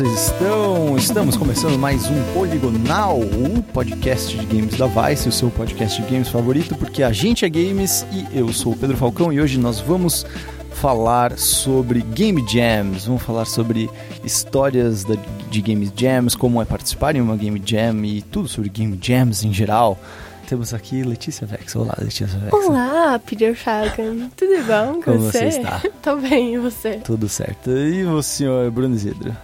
vocês estão? Estamos começando mais um Poligonal, o podcast de games da Vice, o seu podcast de games favorito, porque a gente é games e eu sou o Pedro Falcão e hoje nós vamos falar sobre Game Jams, vamos falar sobre histórias da, de Game Jams, como é participar em uma Game Jam e tudo sobre Game Jams em geral. Temos aqui Letícia Vex. Olá, Letícia Vex. Olá, Peter Falcon. Tudo bom com Como você? você está? Tô bem, e você? Tudo certo. E o senhor Bruno Isidro?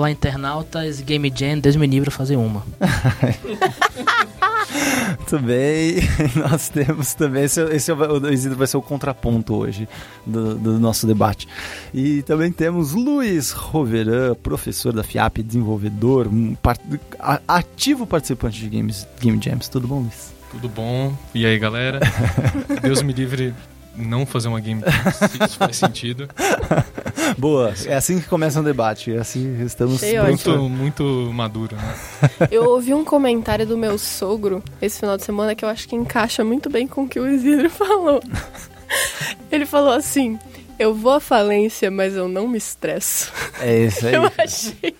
Olá, internautas, Game Jam, Deus me livre fazer uma. Muito bem, nós temos também. Esse, esse é o Isidro vai ser o contraponto hoje do, do nosso debate. E também temos Luiz Roveran, professor da FIAP, desenvolvedor, um par- a- ativo participante de games, Game Jams. Tudo bom, Luiz? Tudo bom? E aí, galera? Deus me livre não fazer uma game se isso faz sentido. Boa, é assim que começa um debate. É assim estamos. Muito, muito maduro, né? Eu ouvi um comentário do meu sogro esse final de semana que eu acho que encaixa muito bem com o que o Isidro falou. Ele falou assim: Eu vou à falência, mas eu não me estresso. É isso aí. Eu achei.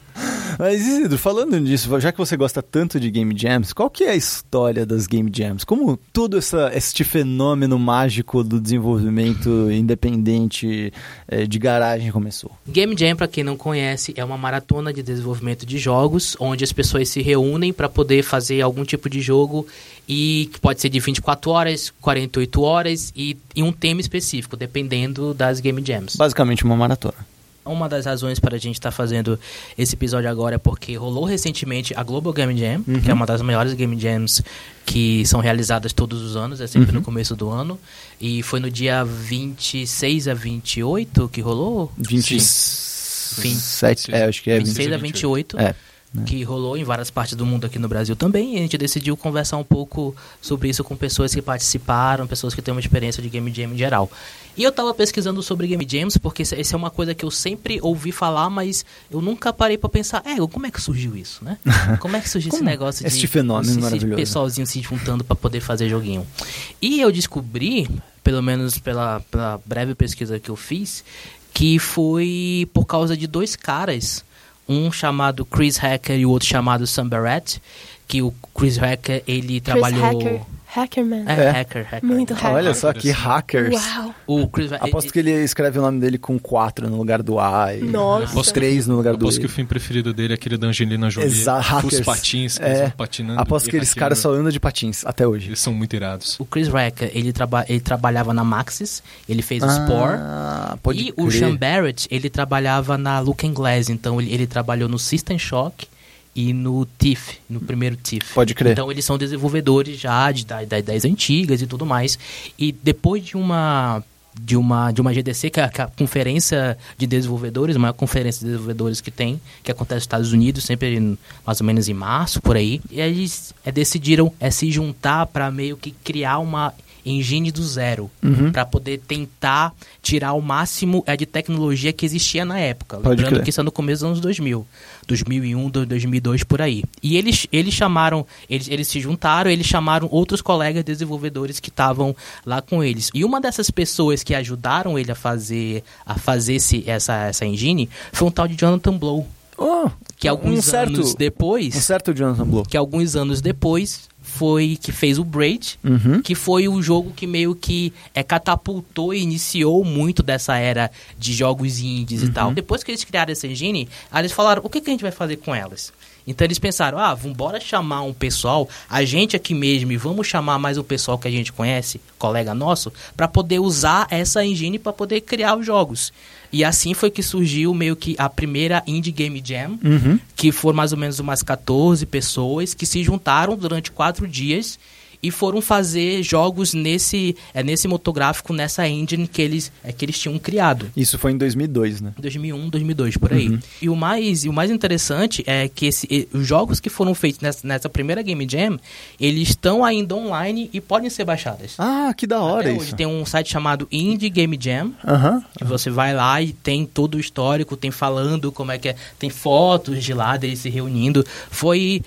Mas Isidro, falando nisso, já que você gosta tanto de Game Jams, qual que é a história das Game Jams? Como todo essa, este fenômeno mágico do desenvolvimento independente eh, de garagem começou? Game Jam, pra quem não conhece, é uma maratona de desenvolvimento de jogos, onde as pessoas se reúnem para poder fazer algum tipo de jogo e que pode ser de 24 horas, 48 horas e, e um tema específico, dependendo das Game Jams. Basicamente uma maratona. Uma das razões para a gente estar fazendo esse episódio agora é porque rolou recentemente a Global Game Jam, que é uma das maiores Game Jams que são realizadas todos os anos, é sempre no começo do ano. E foi no dia 26 a 28 que rolou? 27, é, acho que é 26 a 28. 28. É. Que rolou em várias partes do mundo aqui no Brasil também. E a gente decidiu conversar um pouco sobre isso com pessoas que participaram, pessoas que têm uma experiência de Game Jam em geral. E eu tava pesquisando sobre Game Jams, porque isso isso é uma coisa que eu sempre ouvi falar, mas eu nunca parei pra pensar, é, como é que surgiu isso, né? Como é que surgiu esse negócio de Este fenômeno esse maravilhoso. pessoalzinho se juntando pra poder fazer joguinho? E eu descobri, pelo menos pela, pela breve pesquisa que eu fiz, que foi por causa de dois caras, um chamado Chris Hacker e o outro chamado Sam Barrett, que o Chris Hacker, ele trabalhou... Chris Hacker. Hackerman. É, É. hacker, hacker. Muito hacker. Olha só que hackers. Uau. O Chris Aposto que ele escreve o nome dele com 4 no lugar do A e Nossa. Aposto 3 no lugar do Aposto E. que o filme preferido dele é aquele da Angelina Jolie. Exato. Os patins, que É. eles vão patinando. Aposto que eles caras só andam de patins até hoje. Eles são muito irados. O Chris Hacker, ele, traba ele trabalhava na Maxis, ele fez o Spore. Ah, pode E o crer. Sean Barrett, ele trabalhava na Looking Glass, então ele, ele trabalhou no System Shock e no TIFF, no primeiro TIFF. Pode crer. Então eles são desenvolvedores já de, da, das antigas e tudo mais. E depois de uma de uma de uma GDC, que é a, que é a conferência de desenvolvedores, a maior conferência de desenvolvedores que tem, que acontece nos Estados Unidos, sempre em- mais ou menos em março, por aí. E eles é, decidiram é, se juntar para meio que criar uma engine do zero, Uhum. para poder tentar tirar o máximo é, de tecnologia que existia na época. Pode Lembrando crer. que isso é no começo dos anos 2000, 2001, do- 2002 por aí. E eles eles chamaram, eles, eles se juntaram, eles chamaram outros colegas desenvolvedores que estavam lá com eles. E uma dessas pessoas que ajudaram ele a fazer a fazer esse, essa essa engine foi um tal de Jonathan Blow, Oh, que alguns um certo, anos depois, Um certo Jonathan Blow. que alguns anos depois foi que fez o Braid, Uhum. que foi o jogo que meio que é, catapultou e iniciou muito dessa era de jogos indies e tal. Depois que eles criaram essa engine, eles falaram, o que, que a gente vai fazer com elas? Então eles pensaram, ah, vamos bora chamar um pessoal, a gente aqui mesmo, e vamos chamar mais um pessoal que a gente conhece, colega nosso, para poder usar essa engine para poder criar os jogos. E assim foi que surgiu meio que a primeira Indie Game Jam, Uhum. que foram mais ou menos umas 14 pessoas que se juntaram durante quatro dias e foram fazer jogos nesse, é, nesse motográfico, nessa engine que eles, é, que eles tinham criado. Isso foi em 2002, né? 2001, 2002, por aí. E o mais, e o mais interessante é que esse, os jogos que foram feitos nessa, nessa primeira Game Jam, eles estão ainda online e podem ser baixados. Ah, que da hora Até isso. hoje tem um site chamado Indie Game Jam, Aham. que você vai lá e tem todo o histórico, tem falando como é que é, tem fotos de lá deles se reunindo. Foi.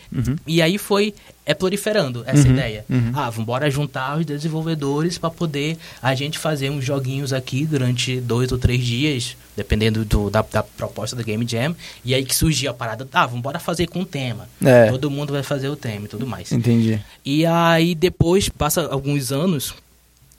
E aí foi é proliferando essa Uhum, ideia. uhum. Ah, vamos embora juntar os desenvolvedores para poder a gente fazer uns joguinhos aqui durante dois ou três dias, dependendo do- da, da proposta do Game Jam. E aí que surgiu a parada, ah, vamos embora fazer com o tema. É. Todo mundo vai fazer o tema e tudo mais. Entendi. E aí depois, passa alguns anos,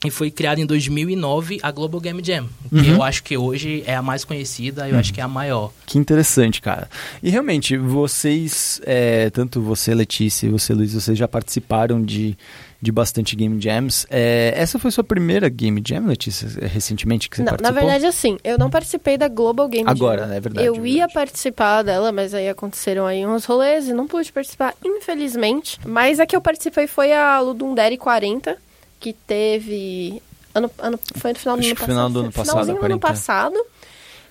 e foi criada em 2009 a Global Game Jam, que Uhum. eu acho que hoje é a mais conhecida, eu acho que é a maior. Que interessante, cara. E realmente, vocês, é, tanto você, Letícia, e você, Luiz, vocês já participaram de, de bastante Game Jams. É, essa foi sua primeira Game Jam, Letícia, é, recentemente que você Não, na participou? verdade, assim, eu não participei da Global Game Agora, Jam. é verdade, Eu é ia verdade. participar dela, mas aí aconteceram aí uns rolês e não pude participar, infelizmente. Mas a que eu participei foi a Ludundere 40, que teve... Ano, ano, foi no final do Acho ano passado. final do ano passado, Finalzinho do ano 40. passado.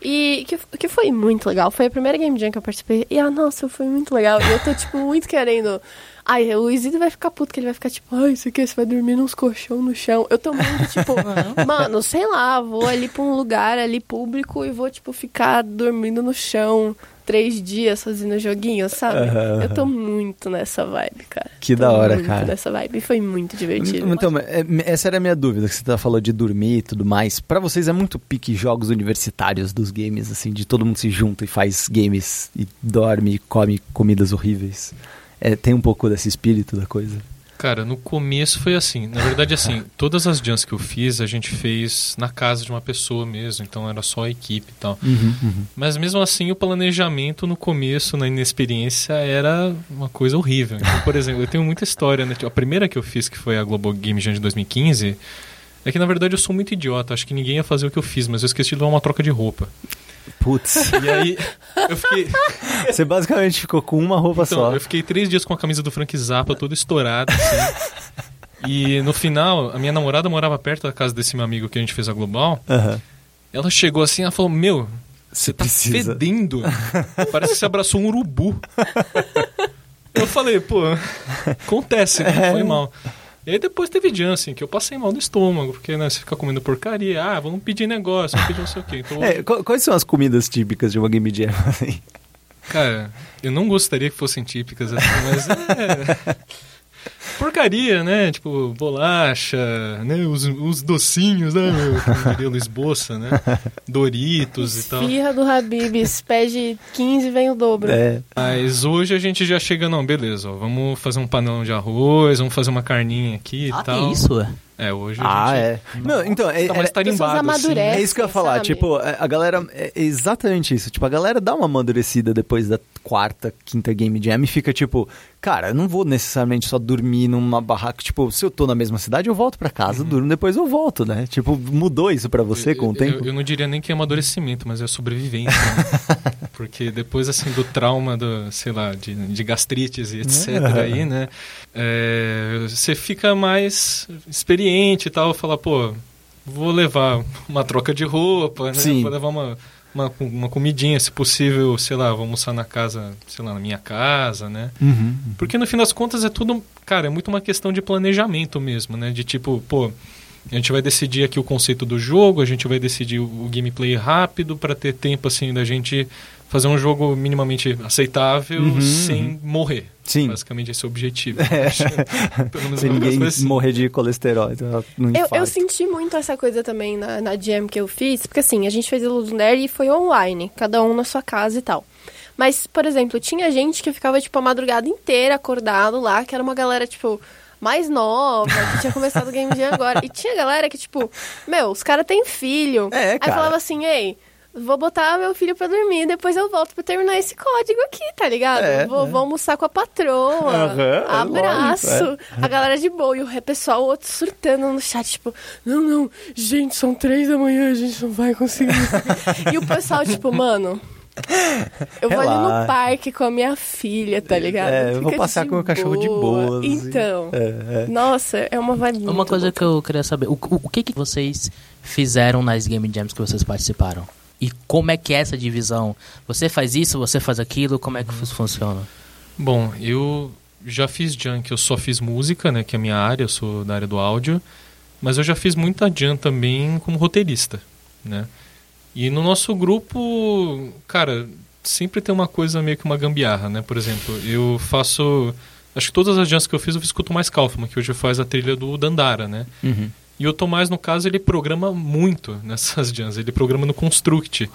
E que, que foi muito legal. Foi a primeira Game Jam que eu participei. E, ah, nossa, foi muito legal. E eu tô, tipo, muito querendo... Ai, o Isidro vai ficar puto, que ele vai ficar tipo, ai, isso aqui, você vai dormir nos colchão no chão. Eu tô muito, tipo, mano, sei lá, vou ali pra um lugar ali público e vou, tipo, ficar dormindo no chão três dias fazendo joguinho, sabe? Aham, Eu tô muito nessa vibe, cara. Que Tô da hora, muito cara. nessa vibe. E foi muito divertido. Então, é, essa era a minha dúvida, que você tá falando de dormir e tudo mais. Pra vocês é muito pique jogos universitários dos games, assim, de todo mundo se junta e faz games e dorme e come comidas horríveis. É, tem um pouco desse espírito da coisa. Cara, no começo foi assim. Na verdade, assim, todas as jams que eu fiz, a gente fez na casa de uma pessoa mesmo. Então era só a equipe e tal. Mas mesmo assim, o planejamento no começo, na inexperiência, era uma coisa horrível. Então, por exemplo, eu tenho muita história, né? A primeira que eu fiz, que foi a Global Game Jam de 2015, é que na verdade eu sou muito idiota. Acho que ninguém ia fazer o que eu fiz, mas eu esqueci de dar uma troca de roupa. Putz, E aí eu fiquei. você basicamente ficou com uma roupa Então, só. eu fiquei três dias com a camisa do Frank Zappa toda estourada, assim. E no final, a minha namorada morava perto da casa desse meu amigo que a gente fez a Global. Aham. Ela chegou assim, ela falou, meu, Você tá precisa. fedendo. Parece que você abraçou um urubu. Eu falei, pô, acontece, né? Foi mal. E aí depois teve jam, assim, que eu passei mal do estômago, porque, né, você fica comendo porcaria. Ah, vamos pedir negócio, vamos pedir não sei o quê. Então, É, qu- quais são as comidas típicas de uma Game Jam? assim? Cara, eu não gostaria que fossem típicas assim, mas é. Porcaria, né? Tipo, bolacha, né? Os, os docinhos, né? meu? Como diria o Luiz Bossa, né? Doritos e tal. Esfirra do Habibs, pede 15 vem o dobro. É, Mas hoje a gente já chega, não, beleza, ó, vamos fazer um panelão de arroz, vamos fazer uma carninha aqui e Ah, tal. tem isso, ué. É, hoje a ah, gente é. Não, então, é, tá mais é- tarimbado, assim. amadurecem. É isso que eu ia falar, sabe? tipo, a a galera. É exatamente isso. Tipo, a galera dá uma amadurecida depois da quarta, quinta Game Jam e fica tipo, cara, eu não vou necessariamente só dormir numa barraca. Tipo, se eu tô na mesma cidade, eu volto pra casa, durmo, depois eu volto, né? Tipo, mudou isso pra você com o Eu- tempo? Eu, eu não diria nem que é amadurecimento, mas é sobrevivência. né? Porque depois, assim, do trauma, do, sei lá, de, de gastrites e etc. aí, né? é, você fica mais experiente e tal. Falar, pô, vou levar uma troca de roupa, né? Sim. Vou levar uma, uma, uma comidinha, se possível, sei lá, vou almoçar na casa, sei lá, na minha casa, né? Uhum. Porque no fim das contas é tudo, cara, é muito uma questão de planejamento mesmo, né? De tipo, pô, a gente vai decidir aqui o conceito do jogo, a gente vai decidir o, o gameplay rápido para ter tempo assim da gente fazer um jogo minimamente aceitável Uhum, sem morrer. Sim. Basicamente esse é o objetivo. É. Pelo menos Sem ninguém assim. morrer de colesterol, então, Eu, eu senti muito essa coisa também na, na jam que eu fiz, porque assim, a gente fez o Nerd e foi online, cada um na sua casa e tal. Mas, por exemplo, tinha gente que ficava, tipo, a madrugada inteira acordado lá, que era uma galera, tipo, mais nova, que tinha começado o Game Jam agora. E tinha galera que, tipo, meu, os caras têm filho. É, Aí cara. falava assim, ei, vou botar meu filho pra dormir, depois eu volto pra terminar esse código aqui, tá ligado? É, vou, é. vou almoçar com a patroa. Aham, é abraço. lógico, A galera de boa e o pessoal o outro surtando no chat, tipo, não, não, gente, são três da manhã, a gente não vai conseguir. e o pessoal, tipo, mano. Eu vou ali no parque com a minha filha, tá ligado? É, eu vou passear de com o meu cachorro de boa. assim. Então, É, é. nossa, é uma vibe Uma coisa boa. que eu queria saber, o, o, o que, que vocês fizeram nas Game Jams que vocês participaram? E como é que é essa divisão? Você faz isso, você faz aquilo, como é que isso funciona? Bom, eu já fiz que eu só fiz música, né, que é a minha área, eu sou da área do áudio, mas eu já fiz muita jam também como roteirista, né? E no nosso grupo, cara, sempre tem uma coisa meio que uma gambiarra, né? Por exemplo, eu faço Acho que todas as jams que eu fiz, eu fiz com o Tomás Kaufman, que hoje faz a trilha do Dandara, né? Uhum. E o Tomás, no caso, ele programa muito nessas jams. Ele programa no Construct.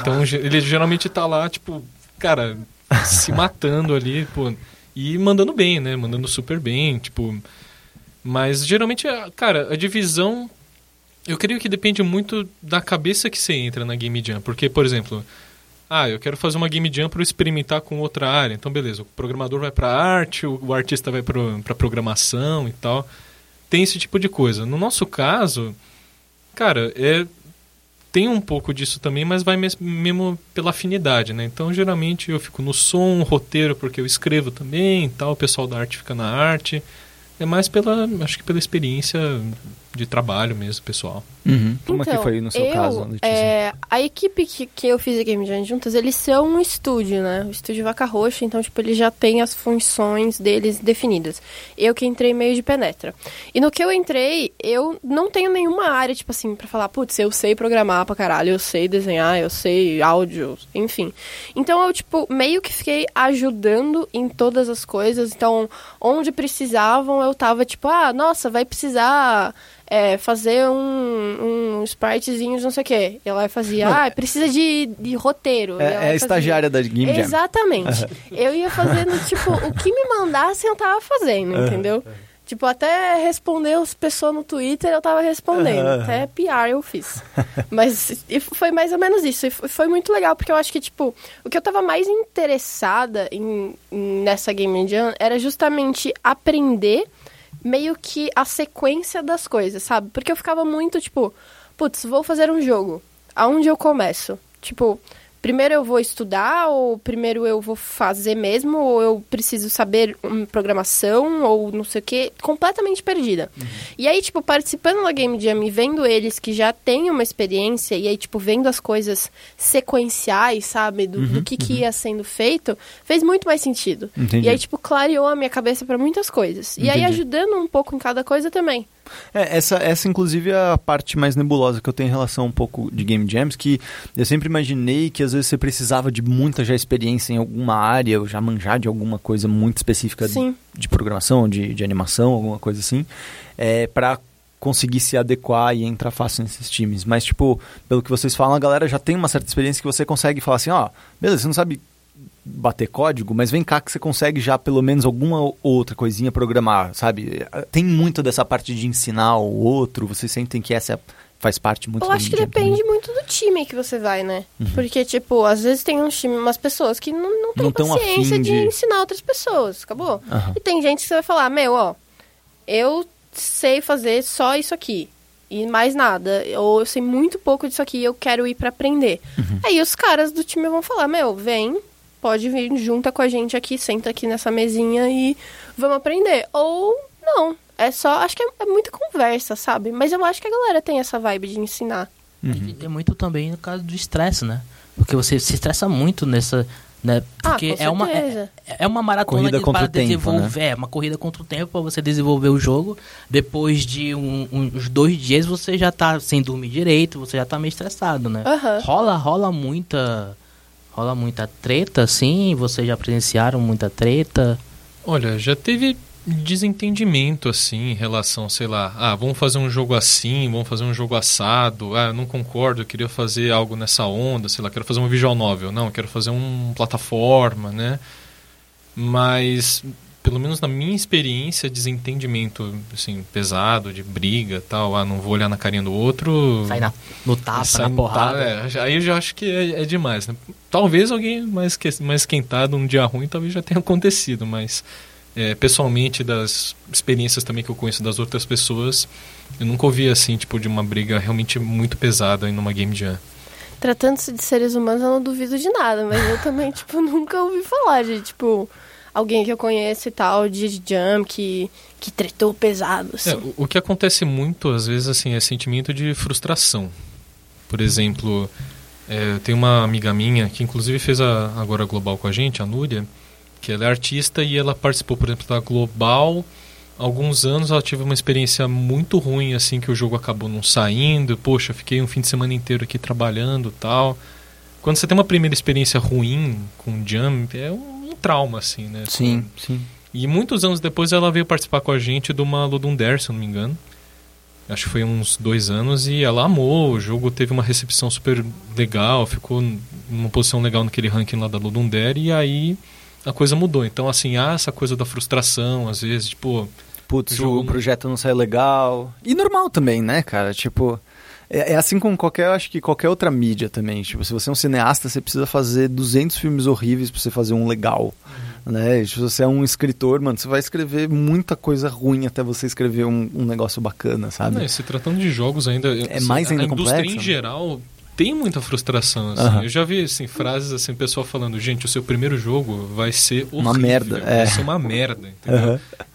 Então, ele geralmente tá lá, tipo, cara, se matando ali, pô. E mandando bem, né? Mandando super bem, tipo... Mas, geralmente, cara, a divisão... Eu creio que depende muito da cabeça que você entra na Game Jam. Porque, por exemplo... Ah, eu quero fazer uma Game Jam para experimentar com outra área. Então, beleza. O programador vai para arte, o, artista vai para pro, programação e tal tem esse tipo de coisa. No nosso caso, cara, é tem um pouco disso também, mas vai mesmo pela afinidade, né? Então, geralmente eu fico no som, roteiro, porque eu escrevo também, tal, o pessoal da arte fica na arte. É mais pela, acho que pela experiência de trabalho mesmo, pessoal. Uhum. Como então, é que foi no seu eu, caso, Letícia? É, a equipe que, que eu fiz a Game Jam juntas, eles são um estúdio, né? O estúdio Vaca Roxa, então, tipo, ele já tem as funções deles definidas. Eu que entrei meio de penetra. E no que eu entrei, eu não tenho nenhuma área, tipo assim, para falar, putz, eu sei programar pra caralho, eu sei desenhar, eu sei áudio, enfim. Então, eu, tipo, meio que fiquei ajudando em todas as coisas. Então, onde precisavam, eu tava, tipo, ah, nossa, vai precisar é, fazer um, um spritezinho, não sei o quê. E ela fazia, ah, precisa de, de roteiro. É, é a estagiária da Game Jam. Exatamente. eu ia fazendo, tipo, o que me mandassem eu tava fazendo, entendeu? Tipo, até responder as pessoas no Twitter eu tava respondendo. Até PR eu fiz. Mas foi mais ou menos isso. E foi muito legal, porque eu acho que, tipo, o que eu tava mais interessada em, nessa Game Jam era justamente aprender meio que a sequência das coisas, sabe? Porque eu ficava muito tipo, putz, vou fazer um jogo. Aonde eu começo? Tipo, primeiro eu vou estudar, ou primeiro eu vou fazer mesmo, ou eu preciso saber programação, ou não sei o que, completamente perdida. Uhum. E aí, tipo, participando da Game Jam e vendo eles que já têm uma experiência, e aí, tipo, vendo as coisas sequenciais, sabe, do, uhum, do que, que uhum. ia sendo feito, fez muito mais sentido. Entendi. E aí, tipo, clareou a minha cabeça para muitas coisas. Entendi. E aí, ajudando um pouco em cada coisa também. É, essa, essa, inclusive, é a parte mais nebulosa que eu tenho em relação um pouco de Game Jams, que eu sempre imaginei que às vezes você precisava de muita já experiência em alguma área, ou já manjar de alguma coisa muito específica de, de, programação, de, de, animação, alguma coisa assim, é, para conseguir se adequar e entrar fácil nesses times. Mas, tipo, pelo que vocês falam, a galera já tem uma certa experiência que você consegue falar assim, ó, oh, beleza, você não sabe bater código, mas vem cá que você consegue já pelo menos alguma outra coisinha programar, sabe? Tem muito dessa parte de ensinar o outro, vocês sentem que essa faz parte muito Eu acho que depende também. muito do time que você vai, né? Uhum. Porque, tipo, às vezes tem um time, umas pessoas que não, não têm não paciência de... de... ensinar outras pessoas, acabou? Uhum. E tem gente que você vai falar, meu, ó, eu sei fazer só isso aqui e mais nada. Ou eu sei muito pouco disso aqui e eu quero ir para aprender. Uhum. Aí os caras do time vão falar, meu, vem, pode vir junta com a gente aqui, senta aqui nessa mesinha e vamos aprender. Ou não. É só, acho que é, é muita conversa, sabe? Mas eu acho que a galera tem essa vibe de ensinar. Uhum. E muito também no caso do estresse, né? Porque você se estressa muito nessa. Né? Ah, Porque ah, é, uma, é, é, uma maratona corrida de, para desenvolver. Né? É uma corrida contra o tempo para você desenvolver o jogo. Depois de um, uns dois dias você já tá sem dormir direito, você já tá meio estressado, né? Uhum. Rola, rola muita Rola muita treta, assim? Vocês já presenciaram muita treta? Olha, já teve desentendimento, assim, em relação, sei lá, ah, vamos fazer um jogo assim, vamos fazer um jogo assado, ah, não concordo, eu queria fazer algo nessa onda, sei lá, quero fazer um visual novel, não, quero fazer um plataforma, né? Mas pelo menos na minha experiência, desentendimento assim, pesado, de briga tal, ah, não vou olhar na carinha do outro. Sai na, no tapa, sai na porrada. é, aí eu já acho que é, é demais. Né? Talvez alguém mais, que, mais esquentado um dia ruim talvez já tenha acontecido, mas é, pessoalmente, das experiências também que eu conheço das outras pessoas, eu nunca ouvi assim, tipo, de uma briga realmente muito pesada em uma game jam. Tratando-se de seres humanos, eu não duvido de nada, mas eu também, tipo, nunca ouvi falar de, tipo, alguém que eu conheço e tal, de jump, que, que tretou pesado, assim. É, o, o, que acontece muito, às vezes, assim, é sentimento de frustração. Por exemplo, é, tem uma amiga minha, que inclusive fez a Agora Global com a gente, a Núria, que ela é artista e ela participou, por exemplo, da Global alguns anos ela teve uma experiência muito ruim assim que o jogo acabou não saindo poxa fiquei um fim de semana inteiro aqui trabalhando tal quando você tem uma primeira experiência ruim com Jump, é um trauma, assim, né? Sim, sim. E muitos anos depois ela veio participar com a gente de uma Ludum Dare, se eu não me engano. Acho que foi uns dois anos e ela amou. O jogo teve uma recepção super legal, ficou numa posição legal naquele ranking lá da Ludum Dare e aí a coisa mudou. Então, assim, há essa coisa da frustração, às vezes, tipo. Putz, O jogo o projeto não saiu legal. E normal também, né, cara? Tipo, é, é assim com qualquer, acho que qualquer outra mídia também. Tipo, se você é um cineasta, você precisa fazer 200 filmes horríveis pra você fazer um legal. Né? E Se você é um escritor, mano, você vai escrever muita coisa ruim até você escrever um, um negócio bacana, sabe? Não, se tratando de jogos ainda. É mais ainda A indústria complexo? em geral tem muita frustração. Assim. Eu já vi assim, frases assim, pessoal falando, gente, o seu primeiro jogo vai ser horrível, Uma merda, Vai é. ser uma merda.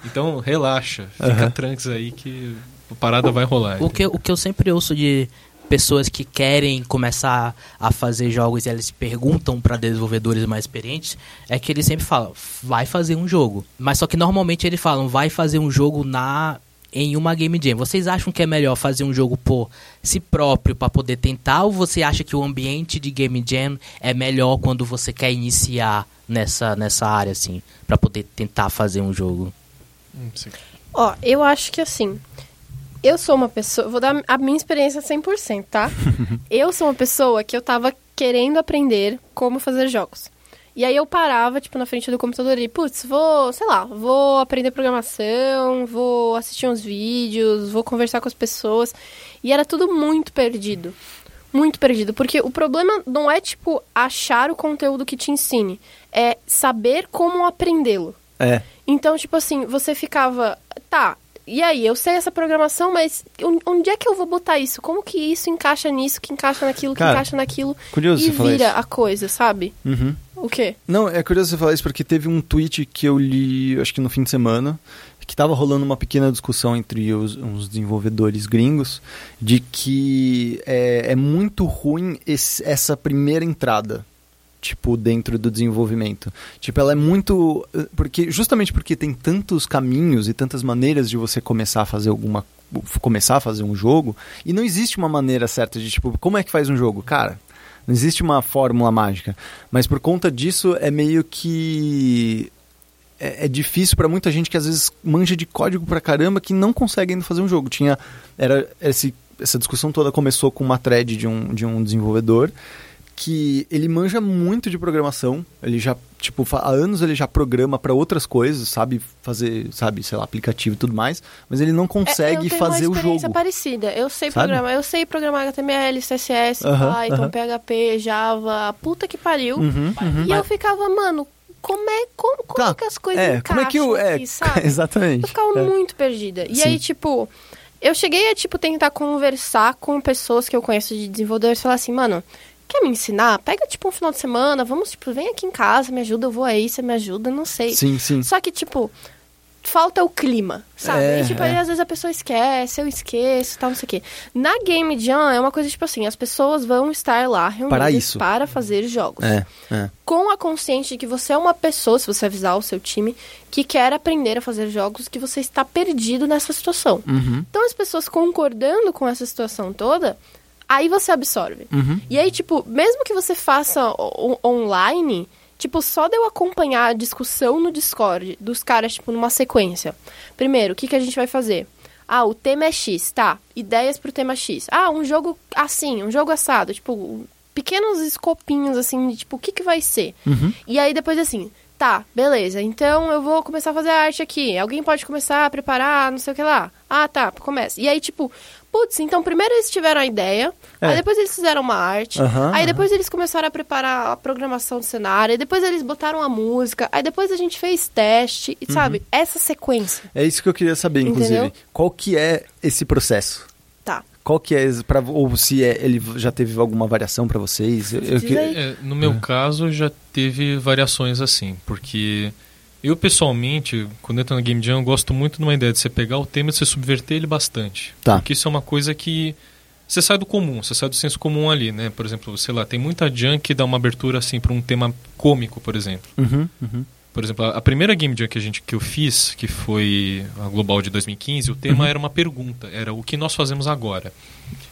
Então, relaxa, fica tranques aí que a parada vai rolar. O que, o que eu sempre ouço de pessoas que querem começar a fazer jogos e eles perguntam para desenvolvedores mais experientes é que eles sempre falam, vai fazer um jogo. Mas só que normalmente eles falam, vai fazer um jogo na em uma game jam. Vocês acham que é melhor fazer um jogo por si próprio para poder tentar ou você acha que o ambiente de game jam é melhor quando você quer iniciar nessa nessa área assim, para poder tentar fazer um jogo? Ó, eu acho que assim. Eu sou uma pessoa. Vou dar a minha experiência 100%, tá? eu sou uma pessoa que eu tava querendo aprender como fazer jogos. E aí eu parava, tipo, na frente do computador e, putz, vou, sei lá, vou aprender programação, vou assistir uns vídeos, vou conversar com as pessoas. E era tudo muito perdido. Muito perdido. Porque o problema não é, tipo, achar o conteúdo que te ensine. É saber como aprendê-lo. É. Então, tipo assim, você ficava, tá, e aí, eu sei essa programação, mas on- onde é que eu vou botar isso? Como que isso encaixa nisso, que encaixa naquilo, que Cara, encaixa naquilo? curioso e você vira isso. a coisa, sabe? Uhum. O quê? Não, é curioso você falar isso porque teve um tweet que eu li, acho que no fim de semana, que tava rolando uma pequena discussão entre os, uns desenvolvedores gringos de que é, é muito ruim esse- essa primeira entrada. Tipo, dentro do desenvolvimento. Tipo, ela é muito. porque Justamente porque tem tantos caminhos e tantas maneiras de você começar a fazer alguma. começar a fazer um jogo, e não existe uma maneira certa de, tipo, como é que faz um jogo? Cara, não existe uma fórmula mágica. Mas por conta disso é meio que. É, é difícil pra muita gente que às vezes manja de código pra caramba que não consegue ainda fazer um jogo. Tinha. Era esse, essa discussão toda começou com uma thread de um, de um desenvolvedor que ele manja muito de programação. Ele já, tipo, há anos ele já programa pra outras coisas, sabe fazer, sabe, sei lá, aplicativo e tudo mais, mas ele não É, consegue eu tenho fazer uma o experiência jogo. parecida. Eu sei Sabe? programar, eu sei programar HTML, CSS, Aham, Python, aham. PHP, Java, puta que pariu. Uhum, uhum. E eu ficava, mano, como é, como, como Tá, que as coisas é, encaixam como é que o é, aqui, sabe? exatamente. Eu ficava É. muito perdida. E Sim. aí, tipo, eu cheguei a, tipo, tentar conversar com pessoas que eu conheço de desenvolvedores e falar assim, mano, quer me ensinar? Pega, tipo, um final de semana, vamos, tipo, vem aqui em casa, me ajuda, eu vou aí, você me ajuda, não sei. Sim, sim. Só que, tipo, falta o clima, sabe? É, e, tipo, é. aí às vezes a pessoa esquece, eu esqueço, tal, não sei o quê. Na Game Jam é uma coisa, tipo assim, as pessoas vão estar lá reunidas Para isso. para fazer jogos É, é. com a consciência de que você é uma pessoa, se você avisar o seu time, que quer aprender a fazer jogos, que você está perdido nessa situação. Uhum. Então, as pessoas concordando com essa situação toda, aí você absorve. Uhum. E aí, tipo, mesmo que você faça online, tipo, só de eu acompanhar a discussão no Discord dos caras, tipo, numa sequência. Primeiro, o que, que a gente vai fazer? Ah, o tema é X, tá. Ideias pro tema X. Ah, um jogo assim, um jogo assado. Tipo, pequenos escopinhos, assim, de tipo, o que, que vai ser? Uhum. E aí depois assim, tá, beleza, então eu vou começar a fazer a arte aqui. Alguém pode começar a preparar, não sei o que lá. Ah, tá, começa. E aí, tipo, putz, então primeiro eles tiveram a ideia, É. aí depois eles fizeram uma arte, Aham, aí depois eles começaram a preparar a programação do cenário, aí depois eles botaram a música, aí depois a gente fez teste, e sabe? Essa sequência. É isso que eu queria saber, inclusive. Entendeu? Qual que é esse processo? Tá. Qual que é, pra, ou se é, ele já teve alguma variação pra vocês? Eu- eu que-. É, no meu caso, já teve variações assim, porque eu pessoalmente, quando eu entro na Game Jam, eu gosto muito de uma ideia de você pegar o tema e você subverter ele bastante. Tá. Porque isso é uma coisa que você sai do comum, você sai do senso comum ali, né? Por exemplo, sei lá, tem muita Jam que dá uma abertura assim para um tema cômico, por exemplo. Uhum, uhum. Por exemplo, a a primeira Game Jam que, a gente, que eu fiz, que foi a Global de 2015, o tema era uma pergunta, era o que nós fazemos agora.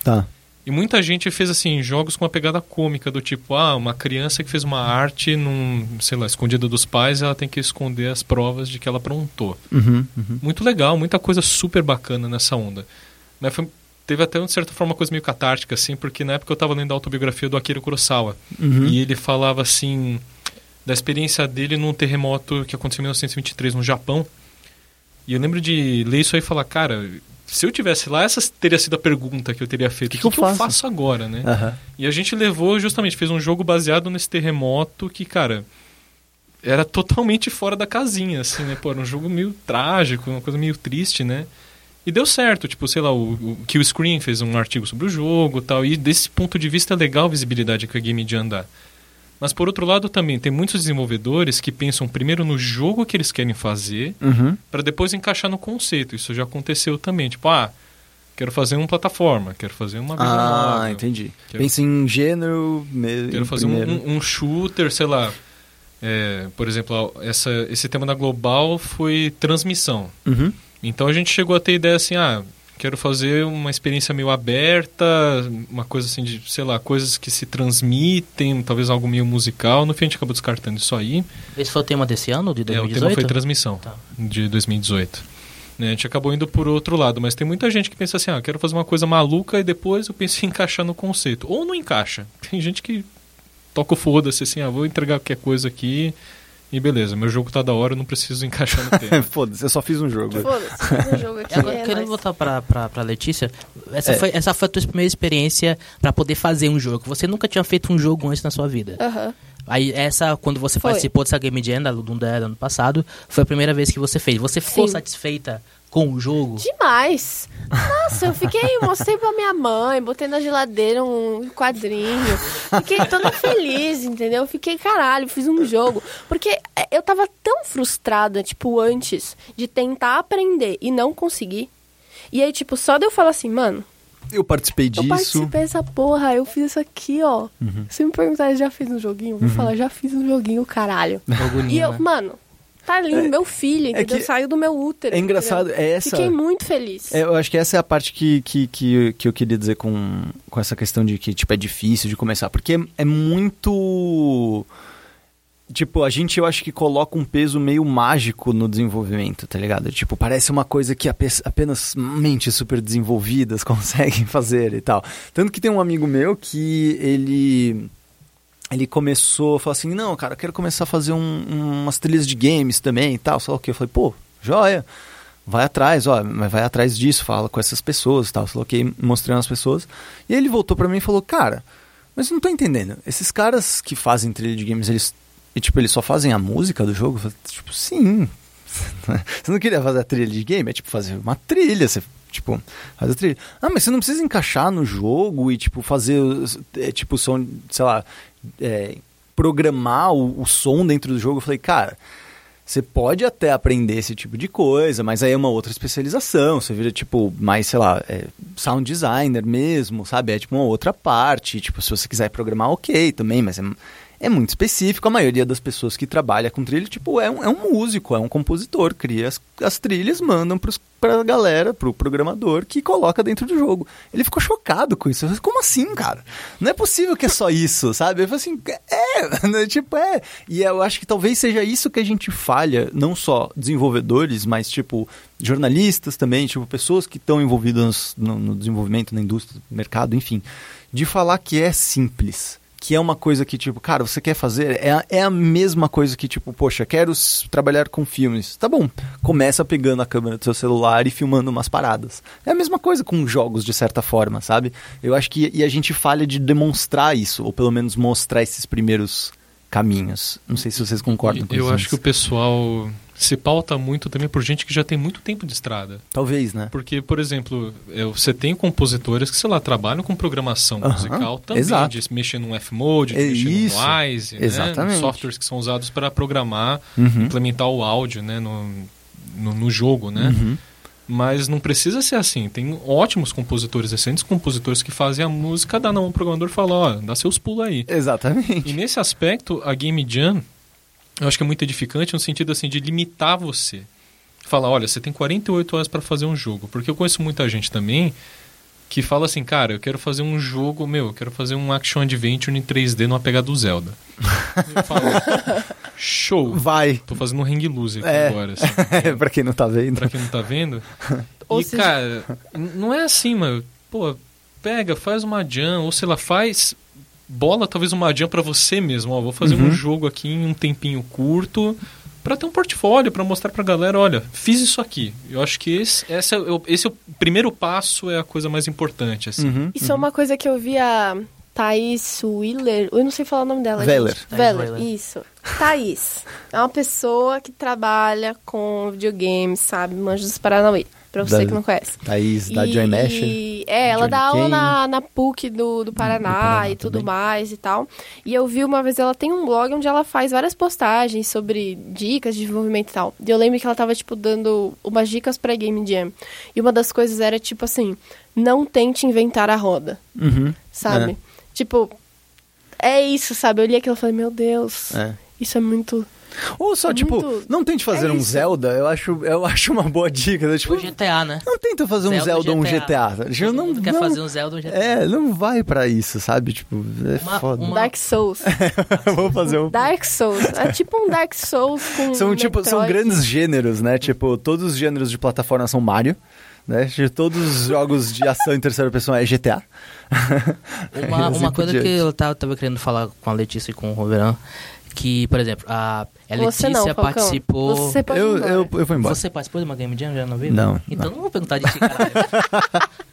Tá. E muita gente fez assim jogos com uma pegada cômica do tipo, ah, uma criança que fez uma arte num, sei lá, escondida dos pais, ela tem que esconder as provas de que ela aprontou. Uhum, uhum. Muito legal, muita coisa super bacana nessa onda. Mas foi, teve até, de certa forma, uma coisa meio catártica, assim, porque na época eu estava lendo a autobiografia do Akira Kurosawa. Uhum. E ele falava, assim, da experiência dele num terremoto que aconteceu em 1923 no Japão. E eu lembro de ler isso aí e falar, cara, se eu tivesse lá, essa teria sido a pergunta que eu teria feito. O que que, eu que eu faço? faço agora, né? Aham. E a gente levou, justamente, fez um jogo baseado nesse terremoto que, cara, era totalmente fora da casinha, assim, né? Pô, era um jogo meio trágico, uma coisa meio triste, né? E deu certo, tipo, sei lá, o, o Kill Screen fez um artigo sobre o jogo tal, e desse ponto de vista é legal a visibilidade que a Game Jam dá. Mas por outro lado também, tem muitos desenvolvedores que pensam primeiro no jogo que eles querem fazer, Uhum. para depois encaixar no conceito. Isso já aconteceu também, tipo, ah, quero fazer uma plataforma, quero fazer uma Ah, novel. entendi. Quero- Pensa em gênero. Me... Quero fazer um, um- um shooter, sei lá. É, por exemplo, essa, esse tema da Global foi transmissão. Uhum. Então a gente chegou a ter ideia assim, ah, quero fazer uma experiência meio aberta, uma coisa assim de, sei lá, coisas que se transmitem, talvez algo meio musical. No fim a gente acabou descartando isso aí. Esse foi o tema desse ano, de É, o 2018? tema foi transmissão, Tá. de 2018. Né, a gente acabou indo por outro lado, mas tem muita gente que pensa assim, ah, quero fazer uma coisa maluca e depois eu penso em encaixar no conceito. Ou não encaixa. Tem gente que toca o foda-se assim, ah, vou entregar qualquer coisa aqui e beleza, meu jogo tá da hora, eu não preciso encaixar no tema. Foda-se, eu só fiz um jogo. Foda-se, fiz um jogo aqui. Agora, é querendo voltar pra, pra, pra Letícia, essa, É. foi, essa foi a tua primeira experiência pra poder fazer um jogo. Você nunca tinha feito um jogo antes na sua vida. Aham. Aí, essa, quando você Foi. participou dessa Game Jam da Lundera ano passado, foi a primeira vez que você fez. Você ficou Sim. satisfeita com o jogo? Demais! Nossa, eu fiquei, mostrei pra minha mãe, botei na geladeira um quadrinho. Fiquei toda feliz, entendeu? Fiquei, caralho, fiz um jogo. Porque eu tava tão frustrada, tipo, antes, de tentar aprender e não conseguir. E aí, tipo, só de eu falar assim, mano, Eu participei eu disso. participei dessa porra, eu fiz isso aqui, ó. Se me perguntar, já fiz um joguinho? Eu vou falar, já fiz um joguinho, caralho. Orgulhinho, E eu, né? mano, tá lindo, meu filho, entendeu? que- Saiu do meu útero. É engraçado, entendeu? é essa. Fiquei muito feliz. É, eu acho que essa é a parte que, que, que, que eu queria dizer com, com essa questão de que tipo, é difícil de começar. Porque é muito. Tipo, a gente eu acho que coloca um peso meio mágico no desenvolvimento, tá ligado? Tipo, parece uma coisa que ape- apenas mentes super desenvolvidas conseguem fazer e tal. Tanto que tem um amigo meu que ele. Ele começou, falou assim: Não, cara, quero começar a fazer um- umas trilhas de games também e tal. Só que eu falei: Pô, joia vai atrás, ó, mas vai atrás disso, fala com essas pessoas e tal. Coloquei mostrando as pessoas. E aí ele voltou pra mim e falou, cara, mas eu não tô entendendo. Esses caras que fazem trilha de games, eles. Tipo, eles só fazem a música do jogo? Eu falei, tipo, sim. Você não queria fazer a trilha de game? É tipo fazer uma trilha, você. Tipo, faz a trilha. Ah, mas você não precisa encaixar no jogo e, tipo, fazer. É, tipo, som, sei lá. é, programar o, o som dentro do jogo. Eu falei, cara. Você pode até aprender esse tipo de coisa, mas aí é uma outra especialização. Você vira, tipo, mais, sei lá, é, sound designer mesmo, sabe? É tipo uma outra parte. Tipo, se você quiser programar, ok também, mas é, é muito específico. A maioria das pessoas que trabalha com trilha, tipo, é um, é um músico, é um compositor. Cria as, as trilhas, mandam pros, pra galera, pro programador, que coloca dentro do jogo. Ele ficou chocado com isso. Eu falei, Como assim, cara? Não é possível que é só isso, sabe? Eu falei assim, é, né? tipo, é. E eu acho que talvez seja isso que a gente falha, não só desenvolvedores, mas, tipo, jornalistas também, tipo, pessoas que estão envolvidas no, no desenvolvimento, na indústria, no mercado, enfim, de falar que é simples. Que é uma coisa que, tipo, cara, você quer fazer? É, a- é a mesma coisa que, tipo, poxa, quero trabalhar com filmes. Tá bom, começa pegando a câmera do seu celular e filmando umas paradas. É a mesma coisa com jogos, de certa forma, sabe? Eu acho que e a gente falha de demonstrar isso, ou pelo menos mostrar esses primeiros caminhos. Não sei se vocês concordam com Eu isso. acho que o pessoal se pauta muito também por gente que já tem muito tempo de estrada. Talvez, né? Porque, por exemplo, você tem compositores que, sei lá, trabalham com programação musical também, exato. de mexer num F-Mode, de É mexer isso, num Wise, né? exatamente. softwares que são usados para programar, Uhum. implementar o áudio né? no, no, no jogo, né? Uhum. Mas não precisa ser assim. Tem ótimos compositores, excelentes compositores que fazem a música, dá na mão pro programador e fala, ó, dá seus pulos aí. Exatamente. E nesse aspecto, a Game Jam, eu acho que é muito edificante no sentido assim de limitar você. Falar, olha, você tem 48 horas para fazer um jogo. Porque eu conheço muita gente também que fala assim, cara, eu quero fazer um jogo, meu, eu quero fazer um action adventure em 3D numa pegada do Zelda. Eu falo, show. Vai. Tô fazendo um hang loose aqui É. agora, assim. pra quem não tá vendo. pra quem não tá vendo. E, seja- cara, não é assim, mano. Pô, pega, faz uma jam, ou sei lá, faz. Bola talvez uma jam pra você mesmo. Ó, vou fazer Uhum. um jogo aqui em um tempinho curto. Pra ter um portfólio, pra mostrar pra galera, olha, fiz isso aqui. Eu acho que esse, esse, é, o- esse é o primeiro passo, é a coisa mais importante, assim. Uhum. Isso é uma coisa que eu vi a Thaís Willer, eu não sei falar o nome dela. Veller. Veller, isso. Thaís. É uma pessoa que trabalha com videogames, sabe? Manja dos Paranauê. Pra você Da- que não conhece. Thaís da E- Joy Mesh. É, ela Johnny dá aula Kane. na, na PUC do, do Paraná, Paraná e tudo também. mais e tal. E eu vi uma vez, ela tem um blog onde ela faz várias postagens sobre dicas de desenvolvimento e tal. E eu lembro que ela tava, tipo, dando umas dicas pra Game Jam. E uma das coisas era, tipo assim, não tente inventar a roda, Uhum. sabe? Tipo, é isso, sabe? Eu li aquilo e falei, meu Deus, É. isso é muito... Ou só, É tipo, muito- não tente fazer é um. Zelda, eu acho, eu acho uma boa dica. né? Tipo, O GTA, né? não tenta fazer um Zelda ou um GTA. Tipo, não, mundo quer não- fazer um Zelda ou um GTA. É, não vai pra isso, sabe? Tipo, é Uma- foda. uma- Dark Souls. Vou fazer um... Dark Souls. É tipo um Dark Souls com São, tipo, são grandes gêneros, né? Tipo, todos os gêneros de plataforma são Mario, né? Tipo, Todos os jogos de ação em terceira pessoa é GTA. Uma, Assim uma coisa diante. que eu tava, tava querendo falar com a Letícia e com o Roverão, que, por exemplo, a, Letícia não, participou... Você pode Eu, eu, eu vou embora. Você participou de uma Game Jam já não viu? Não, Então não, vou perguntar de ti, caralho.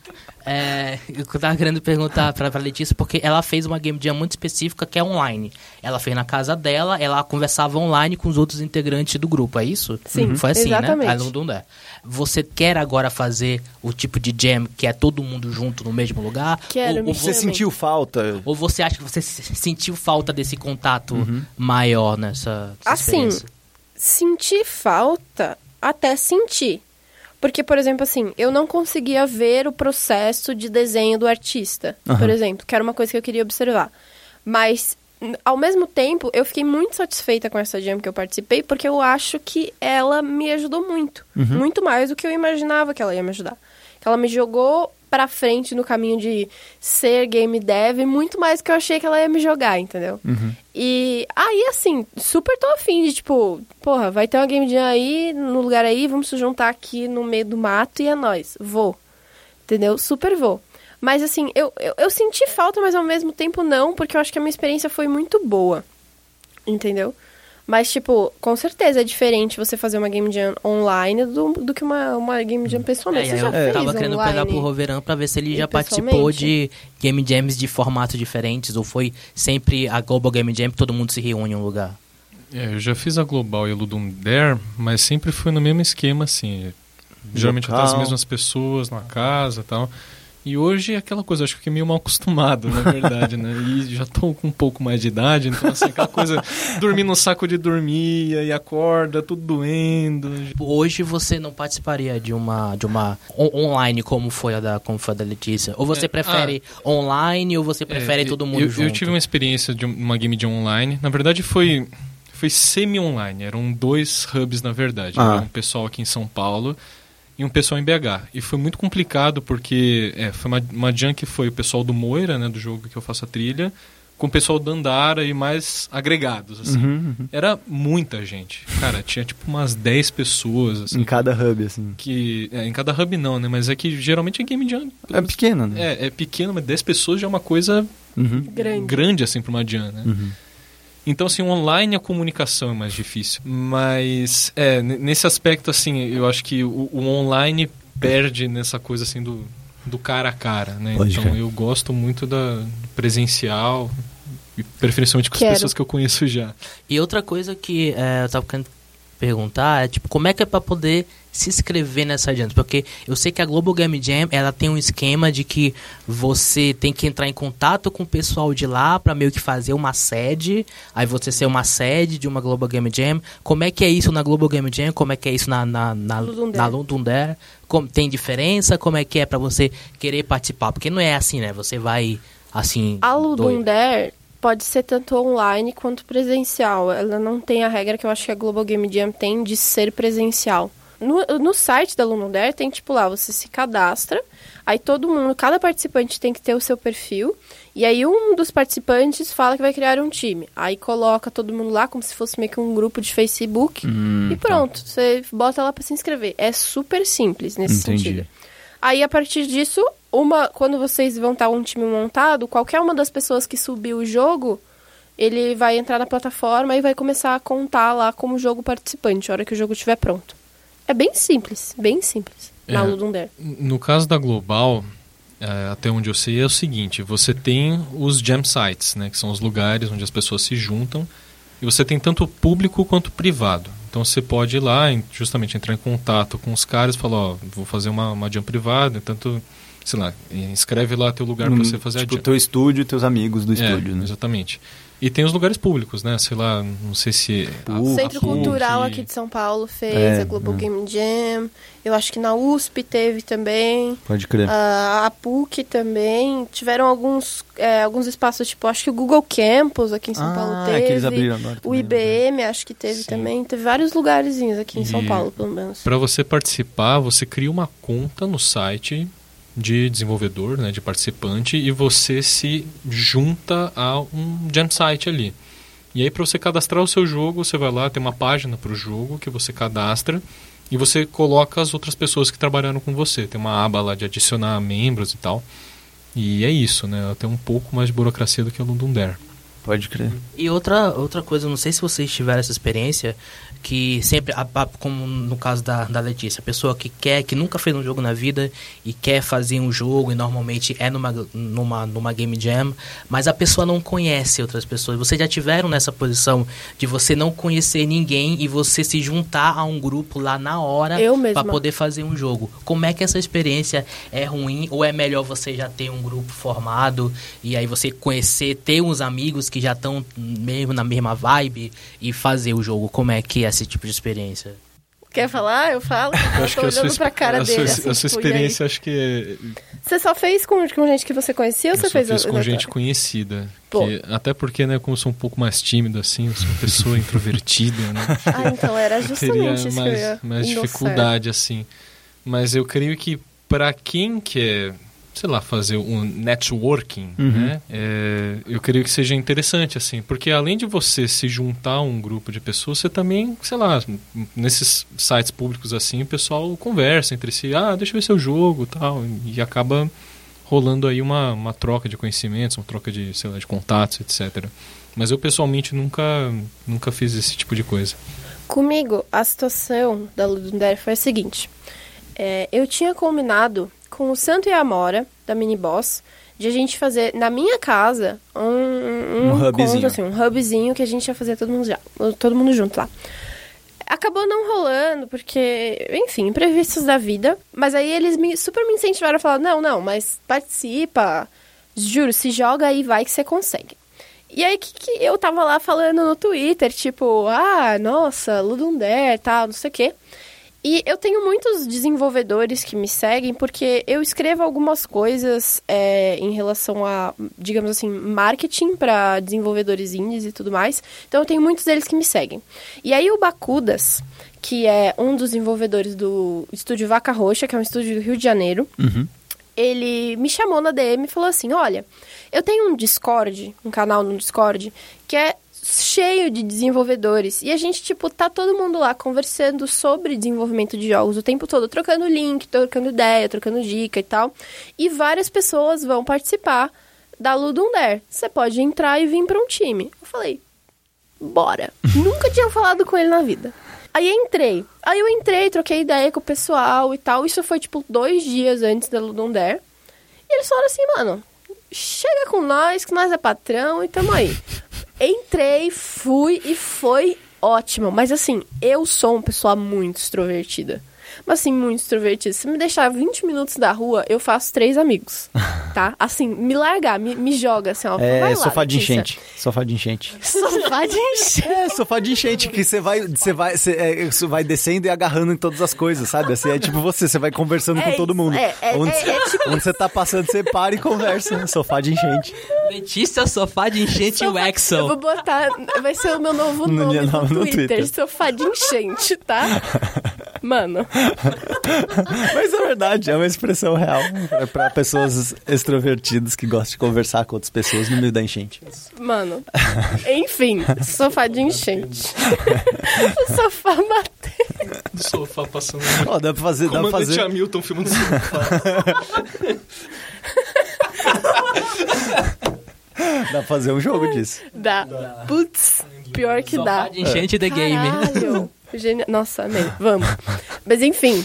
é, eu tava querendo perguntar pra, pra Letícia porque ela fez uma Game Jam muito específica que é online. Ela fez na casa dela, ela conversava online com os outros integrantes do grupo, é isso? Sim, Foi assim, exatamente. né? A. Você quer agora fazer o tipo de jam que é todo mundo junto no mesmo lugar? Quero, ou, ou, Você sentiu falta? ou você acha que você se- sentiu falta desse contato maior nessa, nessa Assim, experiência? Sentir falta, até sentir. Porque, por exemplo, assim, eu não conseguia ver o processo de desenho do artista, Aham. por exemplo, que era uma coisa que eu queria observar. Mas, ao mesmo tempo, eu fiquei muito satisfeita com essa jam que eu participei, porque eu acho que ela me ajudou muito. Muito mais do que eu imaginava que ela ia me ajudar. Ela me jogou pra frente no caminho de ser game dev, muito mais que eu achei que ela ia me jogar, entendeu? E aí, assim, super tô afim de, tipo, porra, vai ter uma game jam aí, no lugar aí, vamos se juntar aqui no meio do mato e é nóis. Vou. Entendeu? Super vou. Mas, assim, eu, eu, eu senti falta, mas ao mesmo tempo não, porque eu acho que a minha experiência foi muito boa. Entendeu? Mas, tipo, com certeza é diferente você fazer uma game jam online do, do que uma, uma game jam pessoalmente. É, Você já eu fez tava querendo online? pegar pro Roverão pra ver se ele e já participou de Game Jams de formatos diferentes, ou foi sempre a Global Game Jam que todo mundo se reúne em um lugar. É, eu já fiz a Global e a Ludum Dare, mas sempre foi no mesmo esquema, assim. Geralmente até as mesmas pessoas na casa e tal. E hoje é aquela coisa, acho que fiquei meio mal acostumado, na verdade, né? E já tô com um pouco mais de idade, então assim, aquela coisa, dormir no saco de dormir, e acorda, tudo doendo. Hoje você não participaria de uma de uma on- online como foi a da como foi a da Letícia? Ou você É, prefere online ou você prefere É, todo mundo eu, junto? Eu tive uma experiência de um- uma game de online. Na verdade, foi, foi semi-online. Eram dois hubs, na verdade. Ah. Um pessoal aqui em São Paulo e um pessoal em BH. E foi muito complicado porque é, foi uma, uma jam que foi o pessoal do Moira, né, do jogo que eu faço a trilha, com o pessoal da Andara e mais agregados, assim. Uhum, uhum. Era muita gente. Cara, tinha tipo umas 10 pessoas, assim. Em cada hub, assim. Que, é, em cada hub não, né? Mas é que geralmente é game jam. É pequeno, né? É, é pequeno, mas 10 pessoas já é uma coisa Uhum. Grande. grande assim para uma Jan, né? Então, assim, online a comunicação é mais difícil. Mas, é, nesse aspecto, assim, eu acho que o, o online perde nessa coisa, assim, do, do cara a cara, né? Então, eu gosto muito da do presencial, e preferencialmente com Quero. as pessoas que eu conheço já. E outra coisa que é, eu tava querendo perguntar é, tipo, como é que é pra poder se inscrever nessa jam? Porque eu sei que a Global Game Jam, ela tem um esquema de que você tem que entrar em contato com o pessoal de lá pra meio que fazer uma sede, aí você ser uma sede de uma Global Game Jam. Como é que é isso na Global Game Jam? Como é que é isso na, na, na, na? Como, tem diferença? Como é que é pra você querer participar? Porque não é assim, né? Você vai, assim... A Ludum doido. Dare pode ser tanto online quanto presencial. Ela não tem a regra que eu acho que a Global Game Jam tem de ser presencial. No, no site da Lunodare tem, tipo, lá, você se cadastra, aí todo mundo, cada participante tem que ter o seu perfil, e aí um dos participantes fala que vai criar um time. Aí coloca todo mundo lá como se fosse meio que um grupo de Facebook, Hum, e pronto, você bota lá pra se inscrever. É super simples nesse Entendi. sentido. Aí, a partir disso, uma, quando vocês vão estar um time montado, qualquer uma das pessoas que subiu o jogo, ele vai entrar na plataforma e vai começar a contar lá como jogo participante, a hora que o jogo estiver pronto. É bem simples, bem simples. Na É. No caso da Global, é, até onde eu sei, é o seguinte: você tem os jam sites, né, que são os lugares onde as pessoas se juntam, e você tem tanto público quanto privado. Então você pode ir lá, justamente entrar em contato com os caras e falar: Ó, vou fazer uma, uma jam privada, tanto, sei lá, inscreve lá teu lugar para você fazer tipo, a jam. teu estúdio e teus amigos do É, estúdio, né? Exatamente. E tem os lugares públicos, né? Sei lá, não sei se. O O Centro Cultural aqui de São Paulo fez, É, a Global é. Game Jam. Eu acho que na USP teve também. Pode crer. Ah, a PUC também. Tiveram alguns, é, alguns espaços, tipo, acho que o Google Campus aqui em São Paulo ah, teve. é que eles abriram agora. O também, né? IBM acho que teve Sim. também. Teve vários lugarzinhos aqui em São E- Paulo, pelo menos. Para você participar, você cria uma conta no site de desenvolvedor, né, de participante, e você se junta a um jam site ali. E aí, para você cadastrar o seu jogo, você vai lá, tem uma página para o jogo que você cadastra e você coloca as outras pessoas que trabalharam com você. Tem uma aba lá de adicionar membros e tal. E é isso, né? Tem um pouco mais de burocracia do que o Dare. Pode crer. E outra, outra coisa, não sei se vocês tiveram essa experiência, que sempre, a- a- como no caso da, da Letícia, a pessoa que quer, que nunca fez um jogo na vida e quer fazer um jogo, e normalmente é numa, numa, numa game jam, mas a pessoa não conhece outras pessoas. Vocês já tiveram nessa posição de você não conhecer ninguém e você se juntar a um grupo lá na hora para poder fazer um jogo. Como é que essa experiência é ruim ou é melhor você já ter um grupo formado e aí você conhecer, ter uns amigos que já estão mesmo na mesma vibe e fazer o jogo? Como é que é esse tipo de experiência? Quer falar? Eu falo. Eu, tô olhando pra cara a dele. sua, assim, a sua experiência, acho que é, Você só fez com, com gente que você conhecia ou Eu você só fez fiz com gente conhecida. Que- até porque, né, como eu sou um pouco mais tímido, assim, eu sou uma pessoa introvertida, né? Ah, então era teria justamente isso que eu mais, ia mais dificuldade, assim. Mas eu creio que para quem quer, sei lá, fazer um networking, Uhum. né? é, eu creio que seja interessante, assim. Porque além de você se juntar a um grupo de pessoas, você também, sei lá, nesses sites públicos assim, o pessoal conversa entre si. Ah, deixa eu ver seu jogo e tal. E acaba rolando aí uma, uma troca de conhecimentos, uma troca de, sei lá, de contatos, etc. Mas eu pessoalmente nunca, nunca fiz esse tipo de coisa. Comigo, a situação da Ludundere foi a seguinte. É, eu tinha combinado com o Santo e a Amora, da Mini Boss, de a gente fazer na minha casa um, um, Um hubzinho. encontro, assim, um hubzinho que a gente ia fazer todo mundo, já, todo mundo junto lá. Acabou não rolando, porque, enfim, imprevistos da vida. Mas aí eles me, super me incentivaram a falar: não, não, mas participa, juro, se joga aí, vai que você consegue. E aí que, que eu tava lá falando no Twitter, tipo, ah, nossa, Ludundare, tal, não sei o quê. E eu tenho muitos desenvolvedores que me seguem porque eu escrevo algumas coisas é, em relação a, digamos assim, marketing para desenvolvedores indies e tudo mais. Então eu tenho muitos deles que me seguem. E aí o Bacudas, que é um dos desenvolvedores do estúdio Vaca Roxa, que é um estúdio do Rio de Janeiro, Uhum. ele me chamou na DM e falou assim: Olha, eu tenho um Discord, um canal no Discord, que é cheio de desenvolvedores. E a gente, tipo, tá todo mundo lá conversando sobre desenvolvimento de jogos o tempo todo, trocando link, trocando ideia, trocando dica e tal. E várias pessoas vão participar da Ludum Dare. Você pode entrar e vir pra um time. Eu falei, bora. Nunca tinha falado com ele na vida. Aí entrei. Aí eu entrei, troquei ideia com o pessoal e tal. Isso foi, tipo, dois dias antes da Ludum Dare. E eles falaram assim, mano, chega com nós, que nós é patrão e tamo aí. Entrei, fui e foi ótimo. Mas assim, eu sou uma pessoa muito extrovertida. Mas assim, muito extrovertida. Se me deixar 20 minutos da rua, eu faço três amigos. Tá? Assim, me largar, me, me joga assim, ó. É vai lá, sofá de Letícia. enchente. Sofá de enchente. Sofá de enchente. É, sofá de enchente, que você vai, você vai, você, é, isso vai descendo e agarrando em todas as coisas, sabe? Assim, é tipo você, você vai conversando com É todo isso, mundo. é, é, onde, é, você- é tipo- onde você tá passando, você para e conversa. Sofá de enchente. Letícia Sofá de Enchente Sofá- Eu vou botar. Vai ser o meu novo No nome dia- no, no Twitter. Twitter. Sofá de enchente, tá? Mano, Mas é verdade, é uma expressão real é pra pessoas extrovertidas que gostam de conversar com outras pessoas no meio da enchente. mano. Enfim, sofá de enchente. o sofá bateu. Do sofá passando. Ó, dá pra fazer, dá pra fazer. Hamilton filmando sofá. Dá pra fazer um jogo disso. Dá. Putz, pior que dá. Sofá de enchente the game. Caralho. Genia... Nossa, amei. Vamos. Mas enfim.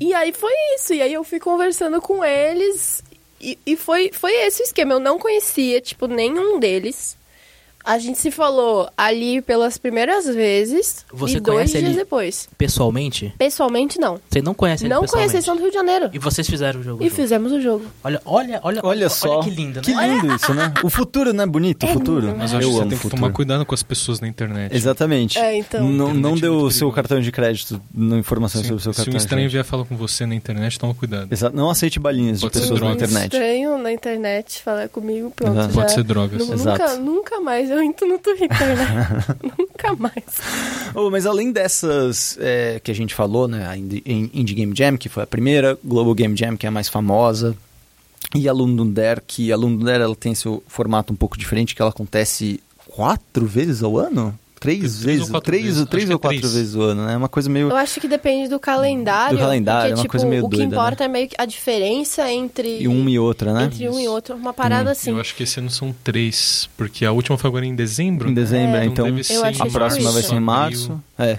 E aí foi isso. E aí eu fui conversando com eles. E, e foi, foi esse o esquema. Eu não conhecia, tipo, nenhum deles. A gente se falou ali pelas primeiras vezes. Você e dois conhece dias ele? depois. Pessoalmente, Pessoalmente, não. você não conhece ele Não eles são do Rio de Janeiro. E vocês fizeram o jogo. E junto. fizemos o jogo. Olha, olha, olha, Olha só. que lindo, Que né? lindo isso, né? O futuro, né? Bonito o É futuro. lindo, Mas eu acho que amo você tem que futuro. tomar cuidado com as pessoas na internet. Exatamente. É, então. Não, não é deu o seu cartão de crédito, não informações Se, sobre o seu se um cartão de estranho crédito. vier falar com você na internet, toma cuidado. Exato. Não aceite balinhas Pode de pessoas na internet. Estranho na internet falar comigo, pronto. Exato. já... Pode ser drogas. Nunca, nunca mais entro no Twitter, né? nunca mais. Oh, mas além dessas é, que a gente falou, né? A Indie, Game Jam, que foi a primeira, Global Game Jam, que é a mais famosa, e a Lundundare, que a Lundundare ela tem seu formato um pouco diferente, que ela acontece quatro vezes ao ano? Três, Três ou vezes? quatro três vezes. três que ou é quatro três. vezes ao ano, né? É uma coisa meio... Eu acho que depende do calendário. Do calendário, porque, é uma tipo, coisa meio O que doida, importa é meio que a diferença entre. E uma e outra, né? Entre um e outro. Uma parada assim. Eu acho que esse ano são três, porque a última foi agora em dezembro. Em dezembro, É, então deve Eu acho a que é próxima tipo vai isso. ser em março. É.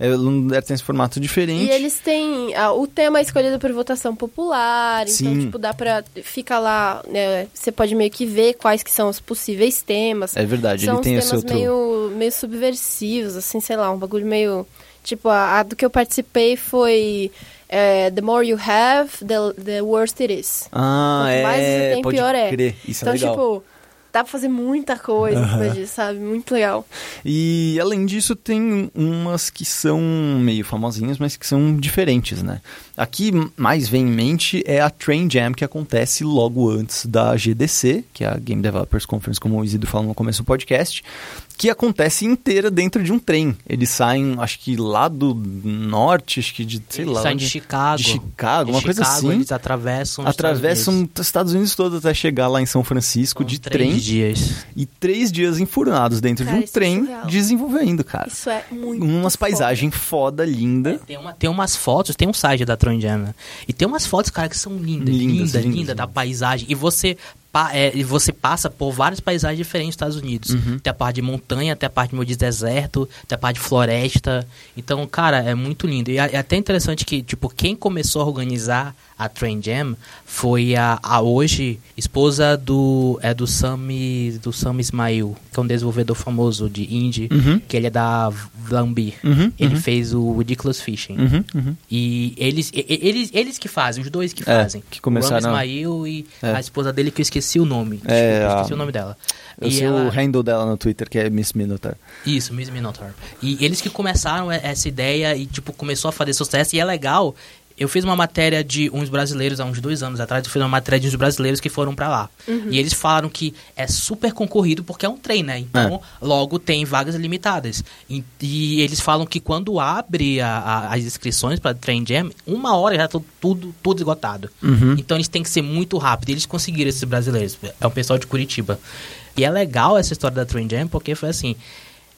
É, o Lundundare tem esse formato diferente. E eles têm. ah, o tema é escolhido por votação popular. Então, Sim. tipo, dá pra. Fica lá. né, você pode meio que ver quais que são os possíveis temas. É verdade, São ele tem temas esse outro... meio, meio subversivos, assim, sei lá, um bagulho meio. Tipo, a, a do que eu participei foi. é, the more you have, the, the worse it is. Ah, Quanto mais você é, tem, pode pior é. crer. Isso então, é legal. tipo, dá pra fazer muita coisa depois disso, sabe? Muito legal. E além disso, tem umas que são meio famosinhas, mas que são diferentes, né? Aqui mais vem em mente é a Train Jam, que acontece logo antes da GDC, que é a Game Developers Conference, como o Isidro falou no começo do podcast, que acontece inteira dentro de um trem. Eles saem, acho que lá do norte, acho que de, sei Eles lá. saem onde- de Chicago. de Chicago, De uma coisa Chicago, assim. Eles atravessam. os Estados Atravessam Unidos. os Estados Unidos todo até chegar lá em São Francisco São de três trem. dias. E três dias enfurnados dentro Cara, de um é trem surreal. desenvolvendo, cara. Isso é muito. Umas paisagens foda, linda. Tem, uma, tem umas fotos, tem um site da Tron Jam, né? E tem umas fotos, cara, que são lindas, Lindas, linda, lindas, linda, da paisagem. E você, é, você passa por várias paisagens diferentes nos Estados Unidos. Uhum. Tem a parte de montanha, tem a parte de deserto, tem a parte de floresta. Então, cara, é muito lindo. E é é até interessante que, tipo, quem começou a organizar a Train Jam foi a, a hoje esposa do é do Sam do Sam Ismail, que é um desenvolvedor famoso de indie, Uhum. que ele é da Vlambeer. Uhum, Ele uhum. fez o Ridiculous Fishing. Uhum, uhum. E eles, eles, eles que fazem, os dois que É, fazem. que começaram- O Ismail e É. a esposa dele, que eu esqueci o nome. É, Desculpa, eu a- esqueci o nome dela. Eu E sei ela- o handle dela no Twitter, que é Miss Minotaur. Isso, Miss Minotaur. E eles que começaram essa ideia e, tipo, começou a fazer sucesso. E é legal. Eu fiz uma matéria de uns brasileiros há uns dois anos atrás. Eu fiz uma matéria de uns brasileiros que foram pra lá. E eles falaram que é super concorrido porque é um trem, né? Então, logo tem vagas limitadas. E, e eles falam que quando abre a- a- as inscrições pra Train Jam, uma hora já tá tudo, tudo esgotado. Uhum. Então eles têm que ser muito rápido. E eles conseguiram esses brasileiros. É o pessoal de Curitiba. E é legal essa história da Train Jam porque foi assim.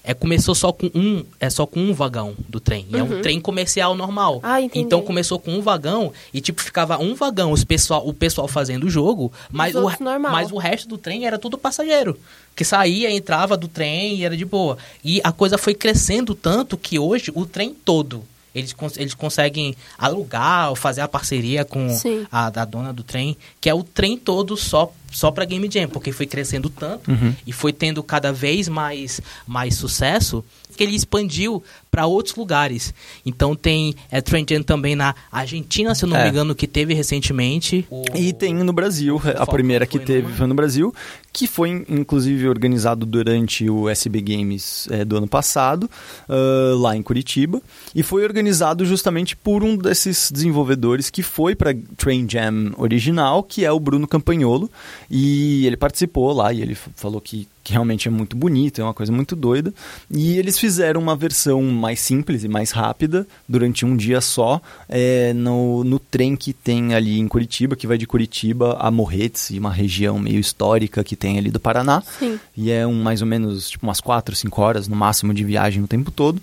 É, começou só com um, é só com um vagão do trem. E é um trem comercial normal. Ah, então começou com um vagão e tipo ficava um vagão os pessoal, o pessoal fazendo o jogo, mas o, mas o resto do trem era tudo passageiro. Que saía, entrava do trem e era de boa. E a coisa foi crescendo tanto que hoje o trem todo eles, cons- eles conseguem alugar ou fazer a parceria com Sim. a, da dona do trem, que é o trem todo só só para Game Jam, porque foi crescendo tanto Uhum. e foi tendo cada vez mais mais sucesso que ele expandiu para outros lugares. Então tem é, Train Jam também na Argentina, se eu não É. me engano, que teve recentemente. O- E tem no Brasil, a Falcão primeira que foi teve numa. foi no Brasil, que foi inclusive organizado durante o SB Games eh, do ano passado, ah, lá em Curitiba, e foi organizado justamente por um desses desenvolvedores que foi para Train Jam original, que é o Bruno Campagnolo, e ele participou lá e ele falou que que realmente é muito bonito, é uma coisa muito doida. E eles fizeram uma versão mais simples e mais rápida durante um dia só é, no, no trem que tem ali em Curitiba, que vai de Curitiba a Morretes, uma região meio histórica que tem ali do Paraná. Sim. E é um, mais ou menos tipo umas 4, 5 horas no máximo de viagem o tempo todo.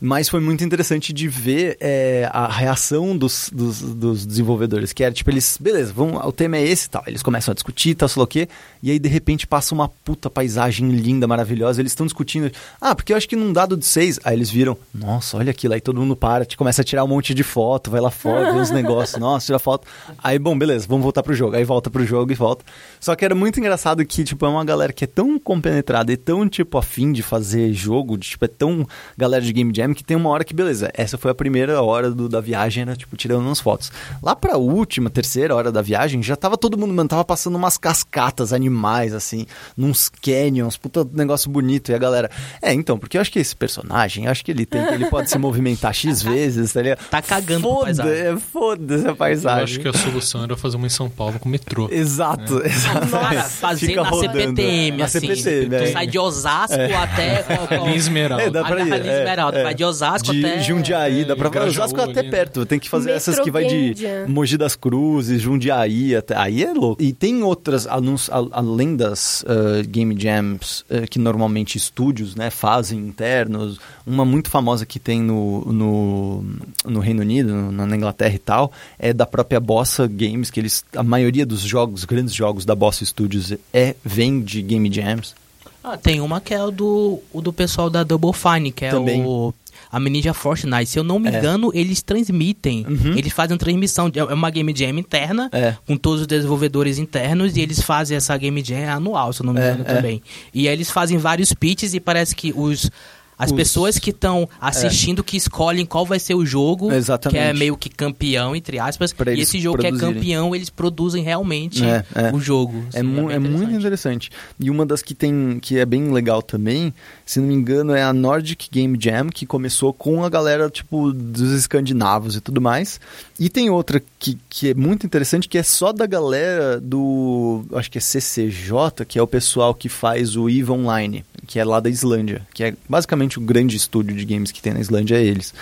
Mas foi muito interessante de ver é, a reação dos, dos, dos, desenvolvedores, que era tipo, eles, beleza, vamos, o tema é esse e tal. Eles começam a discutir, tal, sei lá o quê, e aí de repente passa uma puta paisagem linda, maravilhosa. Eles estão discutindo, ah, porque eu acho que num dado de seis. Aí eles viram, nossa, olha aquilo, aí todo mundo para, te começa a tirar um monte de foto, vai lá fora, vê uns negócios, nossa, tira foto. Aí, bom, beleza, vamos voltar pro jogo. Aí volta pro jogo e volta. Só que era muito engraçado que, tipo, é uma galera que é tão compenetrada e tão, tipo, afim de fazer jogo, de, tipo, é tão galera de game jam que tem uma hora que, beleza, essa foi a primeira hora do, da viagem, era tipo tirando umas fotos. Lá pra última, terceira hora da viagem, já tava todo mundo, mano, tava passando umas cascatas animais, assim, nos canyons, puta negócio bonito. E a galera, é, então, porque eu acho que esse personagem, eu acho que ele tem, ele pode se movimentar X vezes, tá ligado? Tá cagando Foda, paisagem. é, foda-se a paisagem. Eu acho que a solução era fazer uma em São Paulo com metrô. Exato, Cara, exato. fazer Fica na rodando. CPTM, Na assim. CPTM, tu é. sai de Osasco até... qual- qual- Esmeralda. É, dá pra ir. É, Esmeralda, é. vai de Osasco de até- Jundiaí, dá pra É, Grajaú Osasco é até ali, né? perto. Tem que fazer essas que vai de. Mogi das Cruzes, Jundiaí, até. aí é louco. E tem outras, anúncios, além das ah, Game Jams, ah, que normalmente estúdios né, fazem internos. Uma muito famosa que tem no, no, no Reino Unido, no- na Inglaterra e tal, é da própria Bossa Games, que eles. A maioria dos jogos, grandes jogos da Bossa Studios é, vem de Game Jams. Ah, tem uma que é o do, o do pessoal da Double Fine, que é Também. o... A Ninja Fortnite, se eu não me É. engano, eles transmitem. Uhum. Eles fazem transmissão. É uma Game Jam interna, É. com todos os desenvolvedores internos, e eles fazem essa Game Jam anual, se eu não me É, engano é. também. E aí eles fazem vários pitches e parece que os. As Os- É. pessoas que estão assistindo que escolhem qual vai ser o jogo, Exatamente. que é meio que campeão, entre aspas, Pra e esse jogo que é produzirem. campeão, eles produzem realmente É, é. o jogo. É, Assim, mu- é muito interessante. E uma das que tem que é bem legal também, se não me engano, é a Nordic Game Jam, que começou com a galera tipo dos escandinavos e tudo mais. E tem outra que, que é muito interessante, que é só da galera do, acho que é CCJ, que é o pessoal que faz o EVE Online, que é lá da Islândia, que é basicamente o grande estúdio de games que tem na Islândia é eles.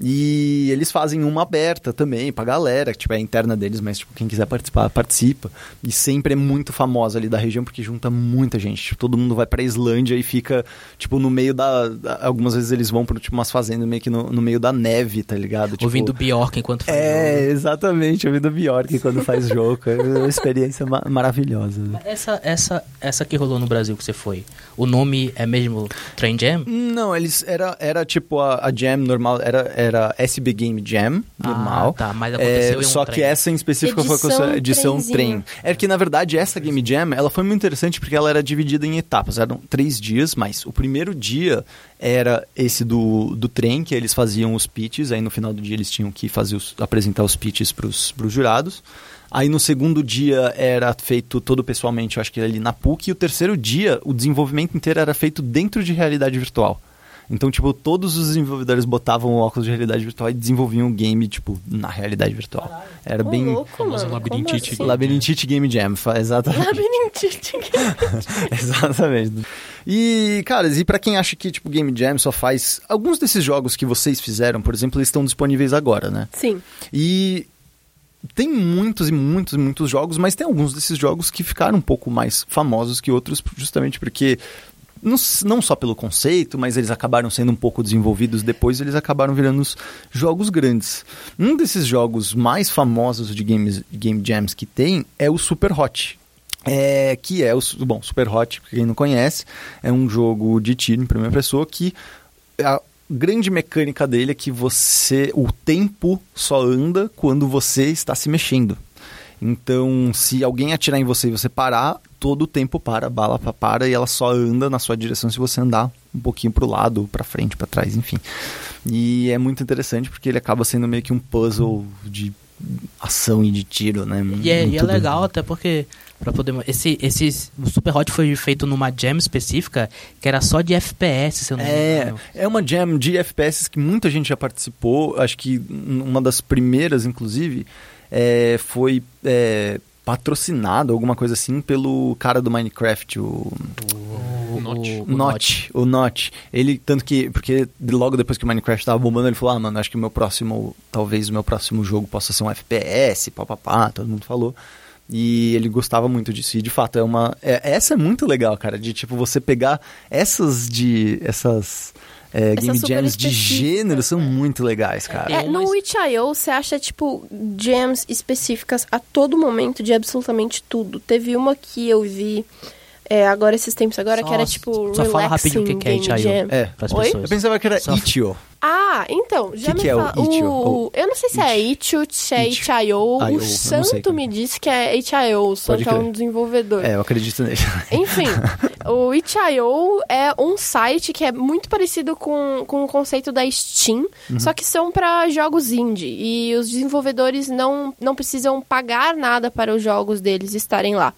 E eles fazem uma aberta também pra galera, que tipo, é interna deles, mas tipo, quem quiser participar, participa. E sempre é muito famosa ali da região, porque junta muita gente. Tipo, todo mundo vai pra Islândia e fica, tipo, no meio da... algumas vezes eles vão pra, tipo, umas fazendas meio que no, no meio da neve, tá ligado? Tipo, Ouvindo Bjork enquanto faz É, jogo. exatamente, ouvindo Bjork quando faz jogo. É uma experiência ma- maravilhosa. né? Essa, essa, essa que rolou no Brasil que você foi, o nome é mesmo Train Jam? Não, eles era, era tipo a, a Jam normal, era, era SB Game Jam normal. Ah, tá, mas aconteceu em um Só trem. que essa em específico foi com Edição edição trenzinho. trem. É que na verdade essa Game Jam, ela foi muito interessante porque ela era dividida em etapas. Eram três dias, mas o primeiro dia era esse do, do trem, que eles faziam os pitches, aí no final do dia eles tinham que fazer os, apresentar os pitches para os jurados. Aí no segundo dia era feito todo pessoalmente, eu acho que ali na PUC, e o terceiro dia o desenvolvimento inteiro era feito dentro de realidade virtual. Então, tipo, todos os desenvolvedores botavam o óculos de realidade virtual e desenvolviam o game, tipo, na realidade virtual. Era Ô, bem louco, mano. labirintite. Como assim? Labirintite Game Jam, exatamente. Labirintite. Exatamente. E, cara, e pra quem acha que, tipo, Game Jam só faz... Alguns desses jogos que vocês fizeram, por exemplo, eles estão disponíveis agora, né? Sim. E tem muitos e muitos e muitos jogos, mas tem alguns desses jogos que ficaram um pouco mais famosos que outros, justamente porque não, não só pelo conceito, mas eles acabaram sendo um pouco desenvolvidos depois, eles acabaram virando os jogos grandes. Um desses jogos mais famosos de games, game jams que tem é o Super Hot. É, que é o bom Super Hot, pra quem não conhece, é um jogo de tiro em primeira pessoa que a grande mecânica dele é que você o tempo só anda quando você está se mexendo. Então, se alguém atirar em você e você parar, todo o tempo para, a bala pa- para e ela só anda na sua direção se você andar um pouquinho pro lado, para frente, para trás, enfim. E é muito interessante porque ele acaba sendo meio que um puzzle de ação e de tiro, né? E é, e é legal até porque para poder esse esse o Super Hot foi feito numa jam específica que era só de FPS, se eu não me É, engano. é uma jam de FPS que muita gente já participou. Acho que uma das primeiras, inclusive, é, foi é, patrocinado, alguma coisa assim, pelo cara do Minecraft, o. O, Notch. o, o Notch, o Notch. Ele, tanto que, porque logo depois que o Minecraft tava bombando, ele falou, ah, mano, acho que o meu próximo, talvez o meu próximo jogo possa ser um FPS, papapá, todo mundo falou. E ele gostava muito disso. E de fato, é uma. é- essa é muito legal, cara. De tipo, você pegar essas de. essas. é, game jams de gênero são muito legais, cara. Tem É, no umas- Itch.io você acha, tipo, gems específicas a todo momento de absolutamente tudo. Teve uma que eu vi é, agora esses tempos agora, Só- que era tipo só fala relaxing rapidinho o que que é game itch.io. jam. É. Pras Oi? pessoas. Eu pensava que era Só- Itch.io. Ah, então, já Que me que é o fala. itch.io? o- Eu não sei se é itch, se é Itch. itch.io. O Santo me disse que é itch.io. O Santo é um desenvolvedor. É, eu acredito nele. Enfim, o itch.io é um site que é muito parecido com, com o conceito da Steam, Uhum. só que são para jogos indie. E os desenvolvedores não, não precisam pagar nada para os jogos deles estarem lá.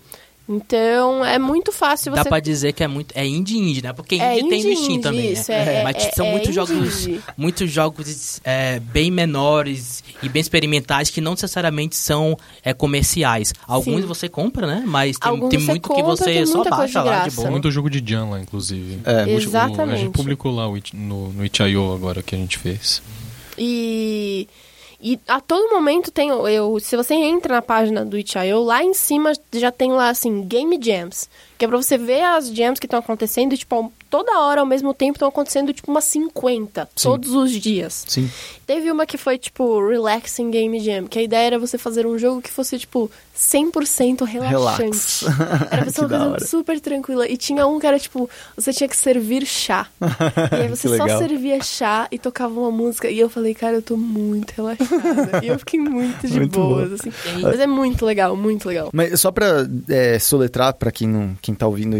Então, é muito fácil Dá você... pra dizer que é muito. É indie indie, né? Porque É indie tem no indie Steam indie, também. isso, né? é- Mas é- são é muitos indie jogos. indie. Muitos jogos é, bem menores e bem experimentais que não necessariamente são é, comerciais. Alguns Sim. você compra, né? Mas tem, Alguns tem muito que você tem só baixa de lá de boa. Muito jogo de Jan lá, inclusive. É. O- o- a Exatamente. gente publicou lá no, no Itch.io agora que a gente fez. E, e a todo momento tem. Eu, se você entra na página do itch.io, lá em cima já tem lá assim, Game Jams. Que é pra você ver as jams que estão acontecendo tipo, toda hora ao mesmo tempo estão acontecendo, tipo, umas 50, Sim. todos os dias. Sim. Teve uma que foi, tipo, Relaxing Game Jam, que a ideia era você fazer um jogo que fosse, tipo, 100% relaxante. Relax. Era Que uma coisa super tranquila. E tinha um que era, tipo, você tinha que servir chá. E aí você só servia chá e tocava uma música. E eu falei, cara, eu tô muito relaxada. e eu fiquei muito de Muito boas, bom. assim. Mas é muito legal, muito legal. Mas só pra é, soletrar pra quem, não, quem tá ouvindo,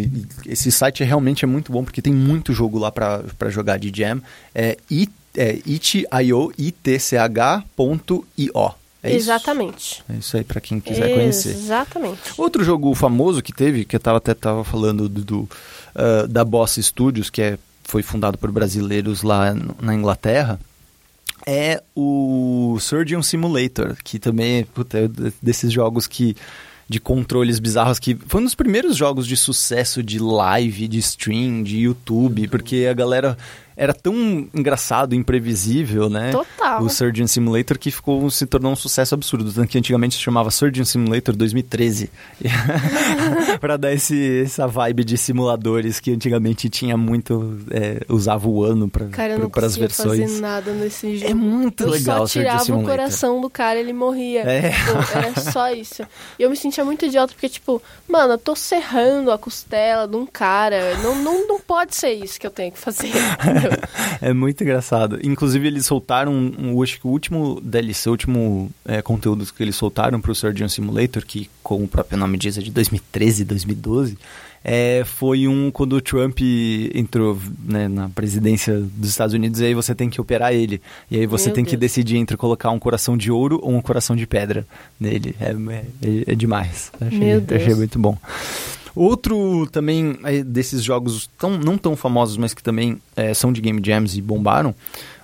esse site realmente é muito bom porque tem muito jogo lá pra jogar de jam. É, it, é itch.io, itch.io. É isso? Exatamente. É isso aí pra quem quiser conhecer. Exatamente. Outro jogo famoso que teve, que eu tava, até tava falando do, do, ah, da Boss Studios, que é, foi fundado por brasileiros lá na Inglaterra, é o Surgeon Simulator, que também é puta, é desses jogos que de controles bizarros que foi um dos primeiros jogos de sucesso de live, de stream, de YouTube, porque a galera era tão engraçado, imprevisível, né? Total. O Surgeon Simulator que ficou se tornou um sucesso absurdo, tanto que antigamente se chamava Surgeon Simulator 2013. pra dar esse, essa vibe de simuladores que antigamente tinha muito é, usava o ano para Cara, não as versões. fazer nada nesse jogo. É muito eu legal só o tirava o Simulator. coração do cara ele morria. É. Pô, era só isso. E eu me sentia muito idiota, porque, tipo, mano, eu tô serrando a costela de um cara. Não, não, não pode ser isso que eu tenho que fazer. É muito engraçado. Inclusive, eles soltaram, um, acho que o último DLC, o último é, conteúdo que eles soltaram pro Surgeon Simulator, que, como o próprio nome diz, é de 2013, 2012, é, foi um quando o Trump entrou né, na presidência dos Estados Unidos, e aí você tem que operar ele. E aí você Meu tem que Deus. decidir entre colocar um coração de ouro ou um coração de pedra nele. É, é, é demais. Achei, achei muito bom. Outro também é, desses jogos tão, não tão famosos, mas que também é, são de Game Jams e bombaram.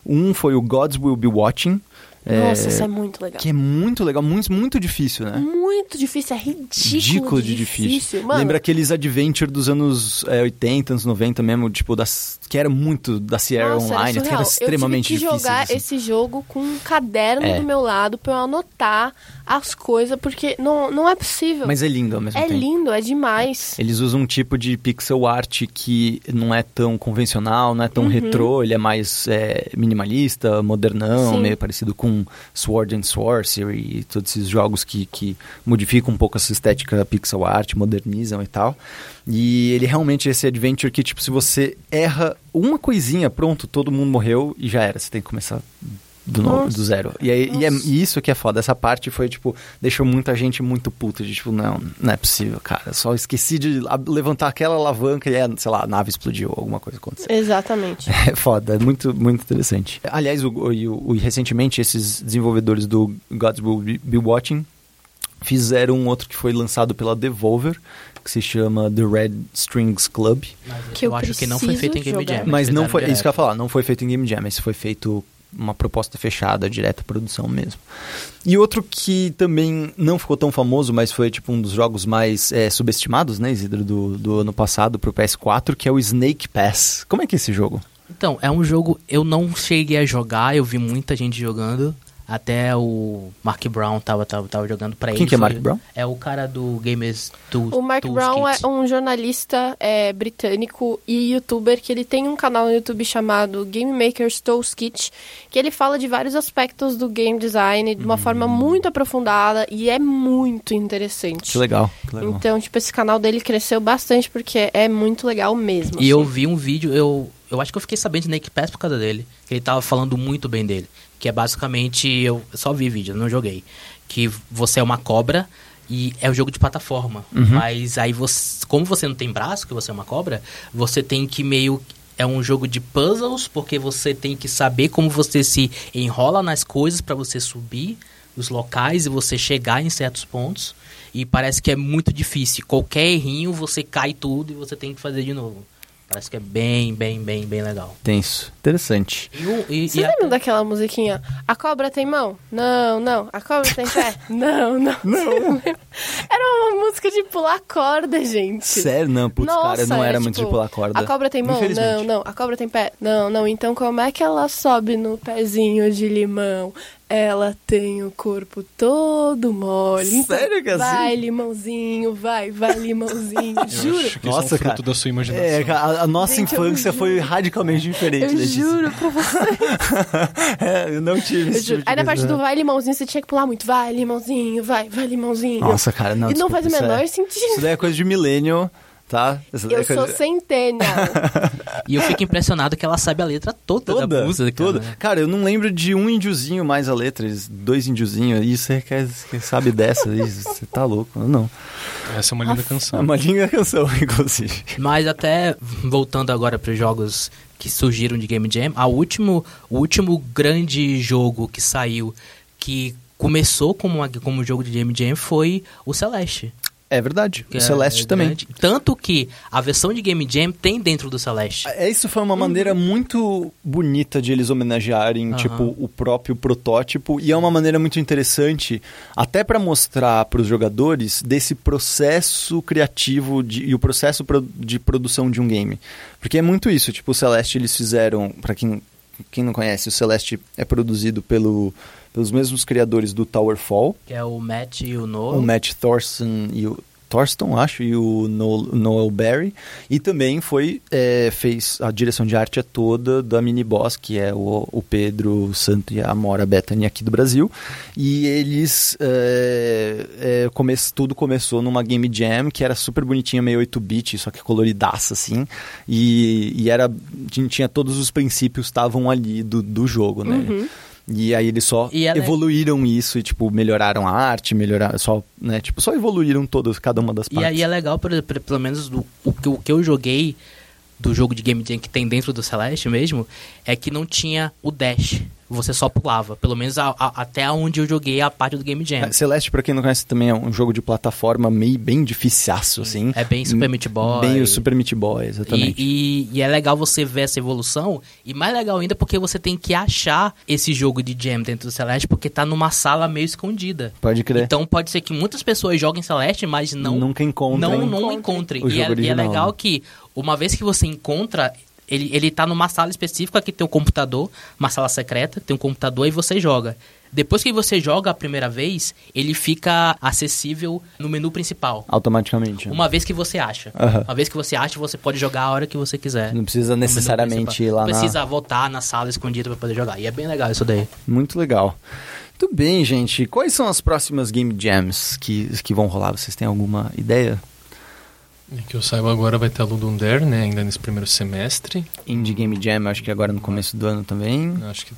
Um foi o Gods Will Be Watching. Nossa, isso é muito legal. Que é muito legal, muito, muito difícil, né? Muito difícil, é ridículo, Ridículo de difícil. difícil. Mano, Lembra aqueles adventure dos anos é, 80, anos 90 mesmo, tipo, das, que era muito da Sierra Nossa, Online, que era surreal. extremamente eu tive que difícil. jogar assim. esse jogo com um caderno É. do meu lado pra eu anotar as coisas, porque não, não é possível. Mas é lindo ao mesmo é tempo. lindo, é demais. Eles usam um tipo de pixel art que não é tão convencional, não é Uhum. tão retrô, ele é mais é, minimalista, modernão, Sim. meio parecido com Sword and Sorcery e todos esses jogos que, que modificam um pouco essa estética pixel art, modernizam e tal. E ele realmente é esse adventure que, tipo, se você erra uma coisinha, pronto, todo mundo morreu e já era. Você tem que começar do, Nossa. do zero. E, aí, e, é, e isso que é foda. Essa parte foi, tipo, deixou muita gente muito puta. De, tipo, não, não é possível, cara. Só esqueci de levantar aquela alavanca e, é, sei lá, a nave explodiu, alguma coisa aconteceu. Exatamente. É foda, é muito, muito interessante. Aliás, o, o- e o- o- recentemente, esses desenvolvedores do Gods Will Be- Watching fizeram um outro que foi lançado pela Devolver, que se chama The Red Strings Club. Que eu eu acho que não foi feito em Game jogar. Jam. Mas não foi, é isso que eu ia falar, não foi feito em Game Jam, esse foi feito uma proposta fechada, direta produção mesmo. E outro que também não ficou tão famoso, mas foi tipo um dos jogos mais é, subestimados, né, Isidro, do, do ano passado pro PS4, que é o Snake Pass. Como é que é esse jogo? Então, é um jogo eu não cheguei a jogar, eu vi muita gente jogando. Até o Mark Brown tava, tava, tava jogando pra ele. Quem que é foi- Mark Brown? É o cara do Gamers Tools. O Mark Brown é um jornalista é, britânico e youtuber que ele tem um canal no YouTube chamado Game Maker's Tools Kit, que ele fala de vários aspectos do game design de uma forma muito aprofundada e é muito interessante. Que legal, que legal. Então, tipo, esse canal dele cresceu bastante porque é muito legal mesmo. E eu assim. vi um vídeo, eu, eu acho que eu fiquei sabendo de Snake Pass por causa dele. Que ele tava falando muito bem dele. Que é basicamente, eu só vi vídeo, não joguei. Que você é uma cobra e é um jogo de plataforma. Mas aí você, como você não tem braço, que você é uma cobra, você tem que meio é um jogo de puzzles, porque você tem que saber como você se enrola nas coisas para você subir os locais e você chegar em certos pontos. E parece que é muito difícil. Qualquer errinho, você cai tudo e você tem que fazer de novo. Parece que é bem, bem, bem, bem legal. Tenso. Interessante. E, e, Vocês e a- daquela musiquinha? A cobra tem mão? Não, não. A cobra tem pé? não, não. Não. Era uma música de pular corda, gente. Sério? Não, putz, cara, não é, era muito de tipo, pular corda. A cobra tem mão? Não, não. A cobra tem pé? Não, não. Então como é que ela sobe no pezinho de limão? Ela tem o corpo todo mole. Então, Sério que é assim? Vai, limãozinho, vai, vai, limãozinho. Eu Juro. acho que Nossa, isso é um fruto cara. da sua imaginação. É, a, a nossa Gente, infância foi radicalmente diferente. Eu Letícia. juro pra você. é, eu não tive Eu esse juro. tipo Aí na parte do vai, limãozinho, você tinha que pular muito. Vai, limãozinho, vai, vai, limãozinho. Nossa, cara, não, E não desculpa, faz o isso menor é- sentido. Isso daí é coisa de millennial, tá? Eu é sou centennial. e eu fico impressionado que ela sabe a letra toda, da Toda, música. toda. né? Cara, eu não lembro de um índiozinho mais a letra, dois índiozinhos. E você quer, sabe dessa? Você tá louco? Não. Essa é uma linda É canção. uma linda canção, inclusive. Mas até voltando agora para os jogos que surgiram de Game Jam, a último, o último grande jogo que saiu que começou como, uma- como jogo de Game Jam foi o Celeste. É verdade. que o é- Celeste é também. Tanto que a versão de Game Jam tem dentro do Celeste. É, Isso foi uma maneira muito bonita de eles homenagearem, Aham. tipo, o próprio protótipo. E é uma maneira muito interessante, até para mostrar para os jogadores desse processo criativo de- e o processo pro- de produção de um game. Porque é muito isso, tipo, o Celeste eles fizeram, para quem, quem não conhece, o Celeste é produzido pelo, pelos mesmos criadores do Towerfall, Que é o Matt e o Noah. o Matt Thorson e o Thorston, acho, e o Noel, Noel Barry. E também foi é, fez a direção de arte é toda da Mini Boss, que é o, o Pedro Santo e a Amora Bethany aqui do Brasil. E eles é, é, come, tudo começou numa Game Jam que era super bonitinha, meio 8-bit, só que coloridaça assim. E, e era tinha, tinha todos os princípios estavam ali do, do jogo, né? E aí eles só E ela é- evoluíram isso e, tipo, melhoraram a arte, melhoraram, só, né, tipo, só evoluíram todas, cada uma das E partes. aí é legal, por, por- pelo menos do, o, o que eu joguei do jogo de Game Jam que tem dentro do Celeste mesmo, é que não tinha o dash. Você só pulava. Pelo menos a- a- até onde eu joguei a parte do Game Jam. É, Celeste, pra quem não conhece, também é um jogo de plataforma meio bem dificiaço, assim. É bem Super Meat Boy. Bem o Super Meat Boy, exatamente. E, e- e é legal você ver essa evolução. E mais legal ainda porque você tem que achar esse jogo de Jam dentro do Celeste, porque tá numa sala meio escondida. Pode crer. Então pode ser que muitas pessoas joguem Celeste, mas não Nunca encontrem não, não encontrem. E é, e é original, legal né? que uma vez que você encontra, ele, ele tá numa sala específica que tem um computador, uma sala secreta, tem um computador e você joga. Depois que você joga a primeira vez, ele fica acessível no menu principal. Automaticamente. Uma vez que você acha. Aham. Uma vez que você acha, você pode jogar a hora que você quiser. Não precisa necessariamente ir lá Não na... precisa voltar na sala escondida pra poder jogar. E é bem legal isso daí. Muito legal. Muito bem, gente. Quais são as próximas Game Jams que, que vão rolar? Vocês têm alguma ideia? E que eu saiba agora vai ter a Ludum Dare, né? Ainda nesse primeiro semestre. Indie Game Jam, acho que agora no começo do ano também. Acho que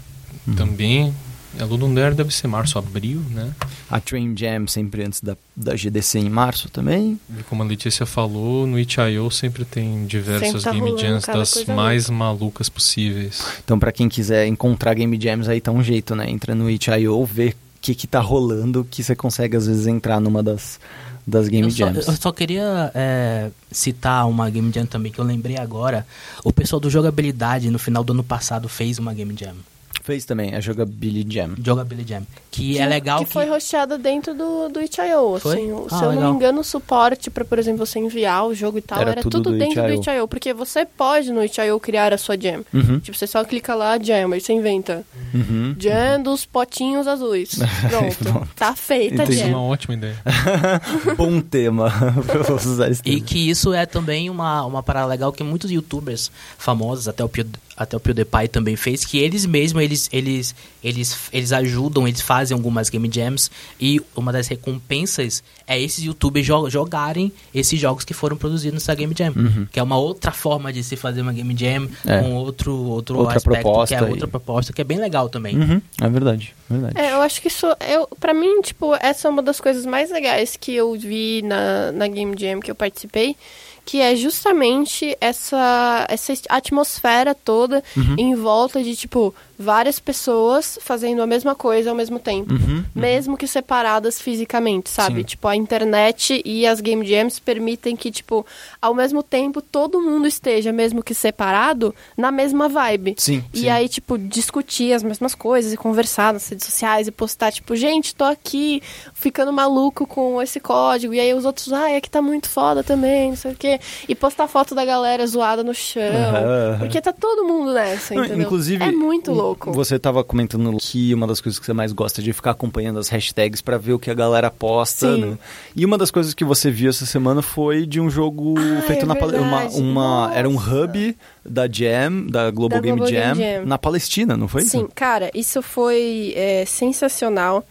também. A Ludum Dare deve ser março, abril, né? A Train Jam sempre antes da, da GDC em março também. E como a Letícia falou, no Itch.io sempre tem diversas Sempre tá Game Jams das mais malucas possíveis. Então, pra quem quiser encontrar Game Jams, aí tá um jeito, né? Entra no itch.io, vê o que que tá rolando, que você consegue às vezes entrar numa das, das Game eu, só, Jams. eu só queria é, citar uma Game Jam também que eu lembrei agora. O pessoal do Jogabilidade no final do ano passado fez uma Game Jam. Fez também a Jogability Jam. Jogability Jam. Que, é legal que... foi hosteada dentro do, do itch.io, Foi? assim. o- Ah, se eu não legal. me engano, o suporte pra, por exemplo, você enviar o jogo e tal, Era era, tudo tudo, do dentro do itch.io. Porque você pode no itch.io criar a sua jam. Uhum. Tipo, você só clica lá, jam, aí você inventa. Uhum. Jam dos potinhos azuis. Pronto. Tá feita a Entendi. Isso é uma jam. ótima ideia. Bom tema pra usar esse E que isso é também uma, uma parada legal que muitos youtubers famosos, até o, Pew- até o PewDiePie também fez, que eles mesmos, eles, eles, eles, eles ajudam, eles fazem algumas game jams e uma das recompensas é esses youtubers jo- jogarem esses jogos que foram produzidos nessa game jam. Que é uma outra forma de se fazer uma game jam Uhum. É. com outro, outro Outra aspecto, proposta que é e- outra proposta, que é bem legal também. Uhum. É verdade, verdade. É, eu acho que isso, eu, pra mim, tipo, essa é uma das coisas mais legais que eu vi na, na Game Jam que eu participei, que é justamente essa, essa atmosfera toda Uhum. em volta de, tipo, várias pessoas fazendo a mesma coisa ao mesmo tempo. Uhum. Mesmo que separadas fisicamente, sabe? Sim. Tipo, a internet e as game jams permitem que, tipo, ao mesmo tempo todo mundo esteja, mesmo que separado, na mesma vibe. Sim, E sim. aí, tipo, discutir as mesmas coisas e conversar nas redes sociais e postar, tipo, gente, tô aqui ficando maluco com esse código. E aí os outros, ai, aqui tá muito foda também, não sei o quê. E postar foto da galera zoada no chão. Aham. Porque tá todo mundo nessa, entendeu? Inclusive, é muito um- louco. Você tava comentando que uma das coisas que você mais gosta é de ficar acompanhando as hashtags pra ver o que a galera posta, né? E uma das coisas que você viu essa semana foi de um jogo Ah, feito é na uma, uma era um hub da Jam, da Global, Da Game, Global Jam, Game Jam. na Palestina, não foi? Sim, cara, isso foi é, sensacional.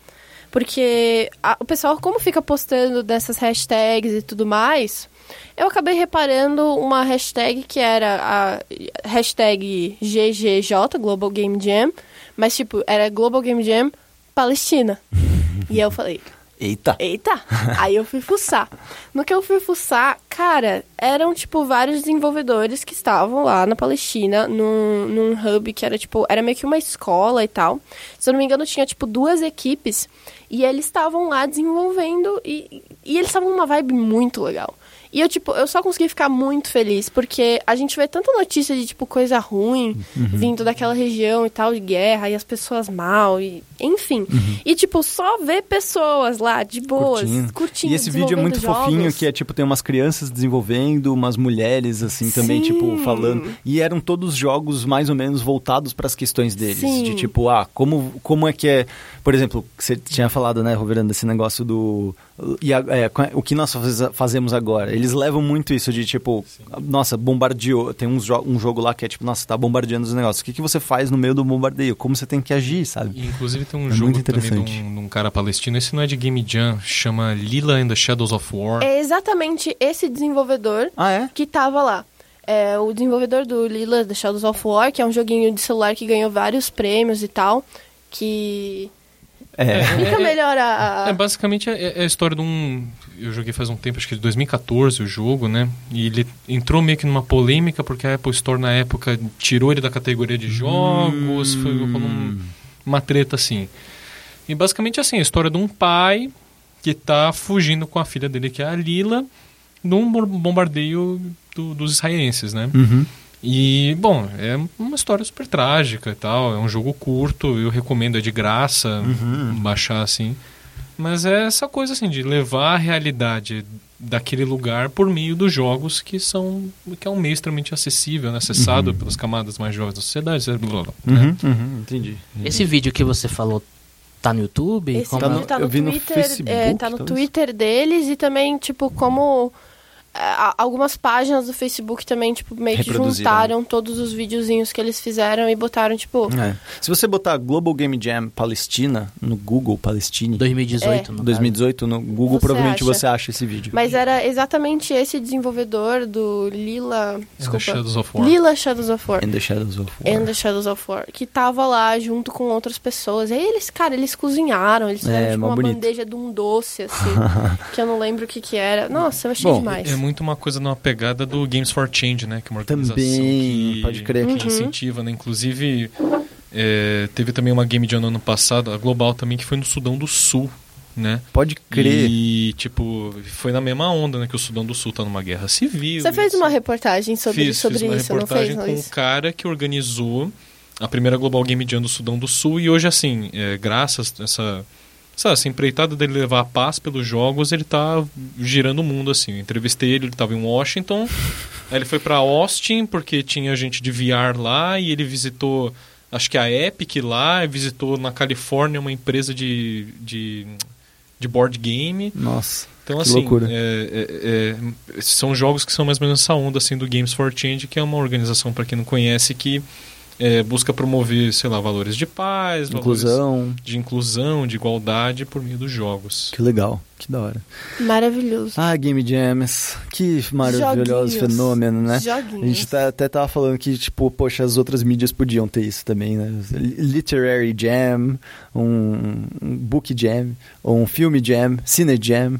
Porque a- o pessoal, como fica postando dessas hashtags e tudo mais, eu acabei reparando uma hashtag que era a hashtag GGJ, Global Game Jam, mas tipo, era Global Game Jam Palestina. e eu falei, Eita. Eita! Aí eu fui fuçar. No que eu fui fuçar, cara, eram, tipo, vários desenvolvedores que estavam lá na Palestina, num, num hub que era, tipo, era meio que uma escola e tal. Se eu não me engano, tinha, tipo, duas equipes. E eles estavam lá desenvolvendo e, e eles estavam numa vibe muito legal. E eu, tipo, eu só consegui ficar muito feliz, porque a gente vê tanta notícia de, tipo, coisa ruim Uhum. vindo daquela região e tal, de guerra, e as pessoas mal, e enfim. E, tipo, só ver pessoas lá, de boas, Curtindo. curtindo, E esse vídeo é muito desenvolvendo fofinho, jogos. que é tipo, tem umas crianças desenvolvendo, umas mulheres, assim, também, Sim. tipo, falando. E eram todos jogos mais ou menos voltados para as questões deles. Sim. De tipo, ah, como, como é que é. Por exemplo, você tinha falado, né, Roverando, desse negócio do. E é, o que nós faz- fazemos agora? Eles levam muito isso de tipo, nossa, bombardeou. Tem uns jo um jogo lá que é tipo, nossa, tá bombardeando os negócios. O que, que você faz no meio do bombardeio? Como você tem que agir, sabe? E, inclusive tem um É jogo muito também de interessante. um, de um cara palestino. Esse não é de Game Jam, chama Lila and the Shadows of War. É exatamente esse desenvolvedor Ah, é? que tava lá. É o desenvolvedor do Lila The Shadows of War, que é um joguinho de celular que ganhou vários prêmios e tal. Que. É. Fica melhor a. É, basicamente é, é a história de um. Eu joguei faz um tempo, acho que de 2014 o jogo, né? E ele entrou meio que numa polêmica, porque a Apple Store na época tirou ele da categoria de jogos, foi rolou um- uma treta assim. E basicamente assim, a história de um pai que tá fugindo com a filha dele, que é a Lila, num bom- bombardeio do- dos israelenses, né? Uhum. E, bom, é uma história super trágica e tal. É um jogo curto, eu recomendo, é de graça baixar assim. Mas é essa coisa assim, de levar a realidade daquele lugar por meio dos jogos que são. que é um meio extremamente acessível, né? acessado pelas camadas mais jovens da sociedade, blá, blá, blá, né? Uhum, uhum, entendi. Esse vídeo que você falou tá no YouTube? Esse Como- no- vídeo tá no eu vi no Twitter, Facebook, é, tá no talvez. Twitter deles e também, tipo, como é, algumas páginas do Facebook também, tipo, meio que Reproduziram, juntaram todos os videozinhos que eles fizeram e botaram, tipo, É. Se você botar Global Game Jam Palestina no Google, Palestine, 2018, no caso. 2018, no Google, Você provavelmente acha. você acha esse vídeo. Mas era exatamente esse desenvolvedor do Lila. And Desculpa. Shadows of War. Lila Shadows of War. In the Shadows of War. And the Shadows of War. Que tava lá junto com outras pessoas. E aí eles, cara, eles cozinharam. Eles fizeram É, tipo, uma bonito. bandeja de um doce, assim. que eu não lembro o que que era. Nossa, eu achei Bom, demais. Muito uma coisa numa pegada do Games for Change, né? Que é uma organização Também, que, pode crer. que incentiva, né? Inclusive, é, teve também uma Game Jam no ano passado, a Global também, que foi no Sudão do Sul, né? Pode crer. E, tipo, foi na mesma onda, né? Que o Sudão do Sul tá numa guerra civil. Você fez e- uma reportagem sobre, fiz, sobre fiz uma isso, não reportagem fez, com Luiz? um cara que organizou a primeira Global Game Jam do Sudão do Sul e hoje, assim, é, graças a essa, sabe, essa empreitada dele levar a paz pelos jogos, ele tá girando o mundo, assim. Eu entrevistei ele, ele tava em Washington, aí ele foi para Austin porque tinha gente de VR lá e ele visitou, acho que a Epic lá, visitou na Califórnia uma empresa de, de, de board game. Nossa. Então, Que assim, loucura. é- é- é- são jogos que são mais ou menos essa onda assim, do Games for Change, que é uma organização, para quem não conhece, que é, busca promover, sei lá, valores de paz, valores Inclusão. de inclusão, de igualdade por meio dos jogos. Que legal. Que da hora. Maravilhoso. Ah, Game Jams. Que maravilhoso Joguinhos. fenômeno, né? Joguinhos. A gente tá- até tava falando que, tipo, poxa, as outras mídias podiam ter isso também, né? Literary Jam, um, um Book Jam, ou um Filme Jam, Cine Jam.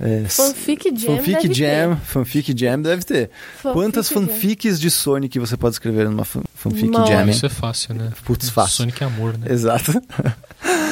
É, Fanfic Jam fanfic deve Jam, ter. fanfic Jam deve ter. Fanfic Quantas Jam. fanfics de Sonic você pode escrever numa fan- fanfic Jam, hein? Isso é fácil, né? Putz, fácil. Sonic é amor, né? Exato.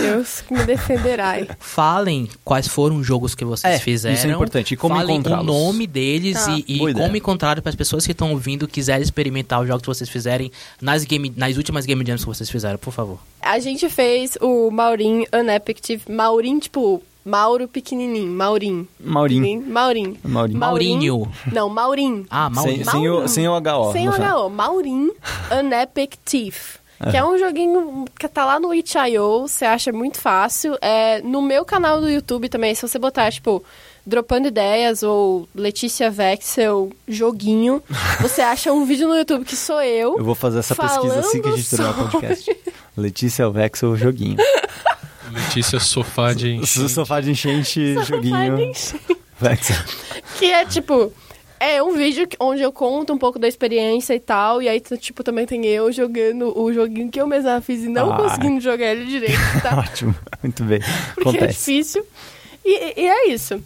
Deus que me defenderai. Falem quais foram os jogos que vocês É, fizeram. isso é importante. E como Falem o nome deles Tá. e, e como encontraram para as pessoas que estão ouvindo quiserem experimentar os jogos que vocês fizerem nas, game, nas últimas Game Jams que vocês fizeram, por favor. A gente fez o Maurin Unepictive. Maurin, tipo, Mauro pequenininho. Maurin. Maurinho. Ninguém- Maurin. Maurinho. Maurinho. Não, Maurin. Ah, Sem, Maurinho. sem, o, sem o HO. Sem o. HO. Maurin Unepic Thief. Que é um joguinho que tá lá no itch.io, você acha muito fácil. É, no meu canal do YouTube também, se você botar, tipo, Dropando Ideias ou Letícia Vexel joguinho, você acha um vídeo no YouTube que sou eu. Eu vou fazer essa pesquisa assim que a gente terminar o podcast. Letícia Alvexel, joguinho. Letícia Sofá de enchente. Sofá de enchente, Vai joguinho. encher. Vexel. Que é tipo. É um vídeo onde eu conto um pouco da experiência e tal. E aí, tipo, também tem eu jogando o joguinho que eu mesma fiz e não Ai. conseguindo jogar ele direito, tá? Ótimo. Muito bem. Porque é Acontece. difícil. E, e é isso.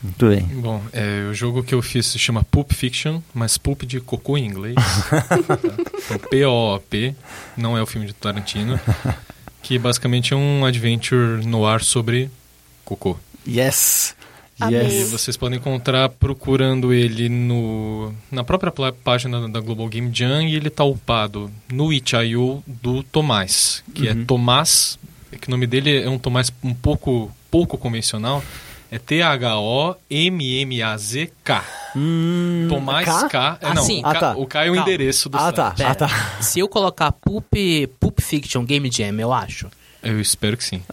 Muito bem. Bom, é, o jogo que eu fiz se chama Pulp Fiction, mas Pulp de cocô em inglês. Tá? Então, P-O-O-P, não é o filme de Tarantino. Que basicamente é um adventure no ar sobre cocô. Yes. Amei. E Yes. vocês podem encontrar procurando ele no, na própria página da Global Game Jam e ele tá upado no itch.io do Tomás, que é Tomás, é que o nome dele é um Tomás um pouco, pouco convencional, é T-H-O-M-M-A-Z-K. Hum, Tomás K? K. é, Ah, não, sim. o, K Ah, tá. o K é o Calma. endereço do Ah, site. tá. Pera, Ah, tá. Se eu colocar Pulp, Pulp Fiction Game Jam, eu acho. Eu espero que sim.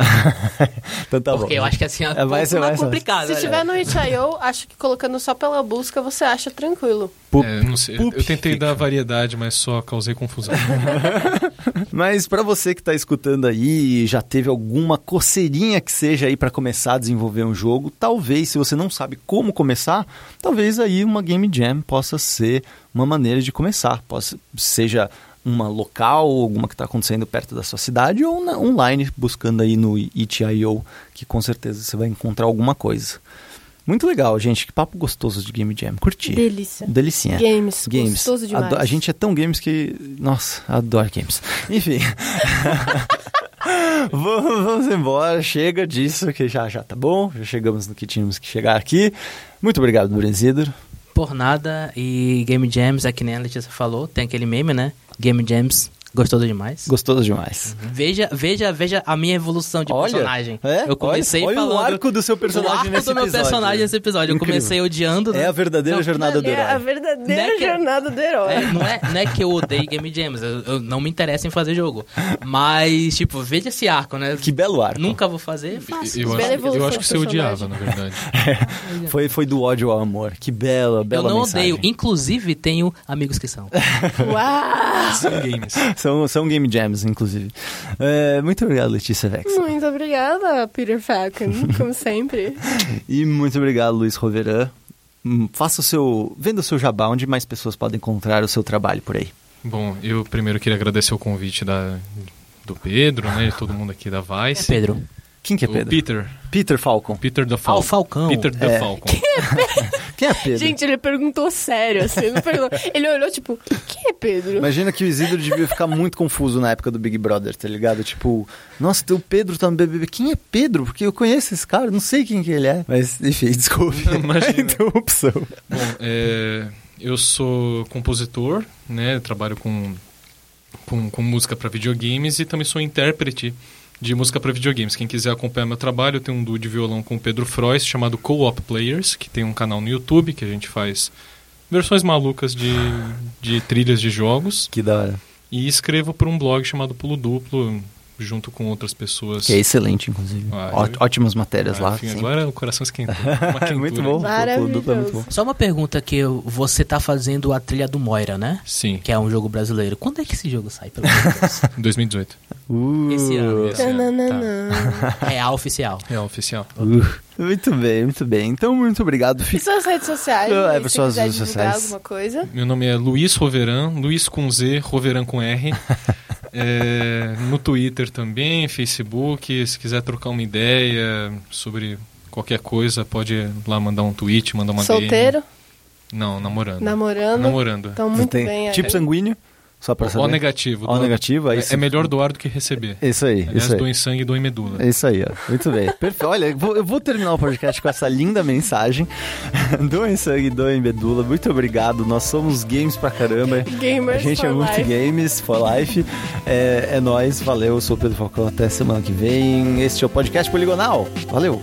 Então tá porque bom. eu acho que assim é vai pouco ser- mais complicado. Se tiver no itch.io, acho que colocando só pela busca você acha tranquilo. Pulp- É, não sei, Pulp eu tentei dar Fiction. variedade, mas só causei confusão. Mas pra você que tá escutando aí e já teve alguma coceirinha que seja aí pra começar a desenvolver um jogo, talvez, se você não sabe como começar, talvez aí uma Game Jam possa ser uma maneira de começar. Possa, seja uma local, alguma que está acontecendo perto da sua cidade, ou na- online, buscando aí no itch.io, que com certeza você vai encontrar alguma coisa. Muito legal, gente. Que papo gostoso de Game Jam. Curti. Delícia. Delicinha. Games. Games. Gostoso demais. A gente é tão games que. Nossa, adoro games. Enfim. vamos, vamos embora. Chega disso, que já, já tá bom. Já chegamos no que tínhamos que chegar aqui. Muito obrigado, Brenzidor. Por nada, e Game Jams, é que nem a Letícia falou, tem aquele meme, né? Game Jams, gostoso demais. Gostoso demais. Veja, veja, veja a minha evolução de Olha, personagem. é? Eu comecei olha, olha falando... o arco do seu personagem o arco nesse do meu episódio. personagem nesse episódio. Incrível. Eu comecei odiando, né? É a verdadeira Não, jornada do É a herói. verdadeira que- jornada do herói. É, não, é, não é que eu odeio Game Jams, eu, eu não me interesso em fazer jogo. Mas, tipo, veja esse arco, né? Que belo arco. Nunca vou fazer, faço. Eu Bela acho, evolução eu acho que você odiava, na verdade. Foi, foi do ódio ao amor. Que bela, Eu bela não mensagem. odeio, inclusive tenho amigos que são. Uau! São games. São, são game jams, inclusive. É, muito obrigado, Letícia Vex. Muito obrigada, Peter Falcon, como sempre. E muito obrigado, Luiz Roveran. Hum, Faça o seu. Venda o seu jabá, onde mais pessoas podem encontrar o seu trabalho por aí. Bom, eu primeiro queria agradecer o convite da, do Pedro, né? De todo mundo aqui da Vice. Pedro. Quem que é O Pedro? Peter. Peter Falcon. Peter Ah, Falcon. o Falcão. Peter the É. Falcon. Quem é Pedro? Gente, ele perguntou sério, assim. Ele, perguntou- ele olhou, tipo, quem é Pedro? Imagina que o Isidro devia ficar muito confuso na época do Big Brother, tá ligado? Tipo, nossa, teu Pedro tá no BBB. Quem é Pedro? Porque eu conheço esse cara, não sei quem que ele é. Mas, enfim, desculpe. Imagina. interrupção. Bom, é, eu sou compositor, né? Eu trabalho com com, com música para videogames e também sou intérprete de música para videogames. Quem quiser acompanhar meu trabalho, eu tenho um duo de violão com o Pedro Frois chamado Co-op Players, que tem um canal no YouTube que a gente faz versões malucas de, de trilhas de jogos. Que da hora. E escrevo por um blog chamado Pulo Duplo, junto com outras pessoas. Que é excelente, inclusive. Ah, Ó- eu- Ótimas matérias Ah, lá. enfim, sempre. agora o coração esquentou. Quentura. muito bom. É muito bom. Só uma pergunta que eu- você tá fazendo a trilha do Moira, né? Sim, Que é um jogo brasileiro. Quando é que esse jogo sai, pelo Deus? 2018. Uh, Esse ano. Esse ano, Tananana. Real oficial. É oficial. uh. Muito bem, muito bem. Então, muito obrigado. E suas redes sociais? É, se suas quiser redes divulgar sociais. alguma coisa. Meu nome é Luiz Roveran, Luiz com Z, Roveran com R. É, no Twitter também, Facebook. Se quiser trocar uma ideia sobre qualquer coisa, pode ir lá mandar um tweet, mandar uma Solteiro, DM. Não, namorando. namorando. Namorando. Então, muito Tem bem. tipo sanguíneo, só pra saber. O negativo. O negativo, aí É, você- é melhor doar do que receber. Isso aí, Aliás, isso aí. doem sangue e doem medula. É isso aí, ó. Muito bem. Perfeito. Olha, eu vou, eu vou terminar o podcast com essa linda mensagem. Doem sangue, doem medula. Muito obrigado. Nós somos games pra caramba. Gamers A gente for é muito life. games for life. É, é nóis. Valeu. Eu sou o Pedro Falcão. Até semana que vem. Este é o podcast Poligonal. Valeu.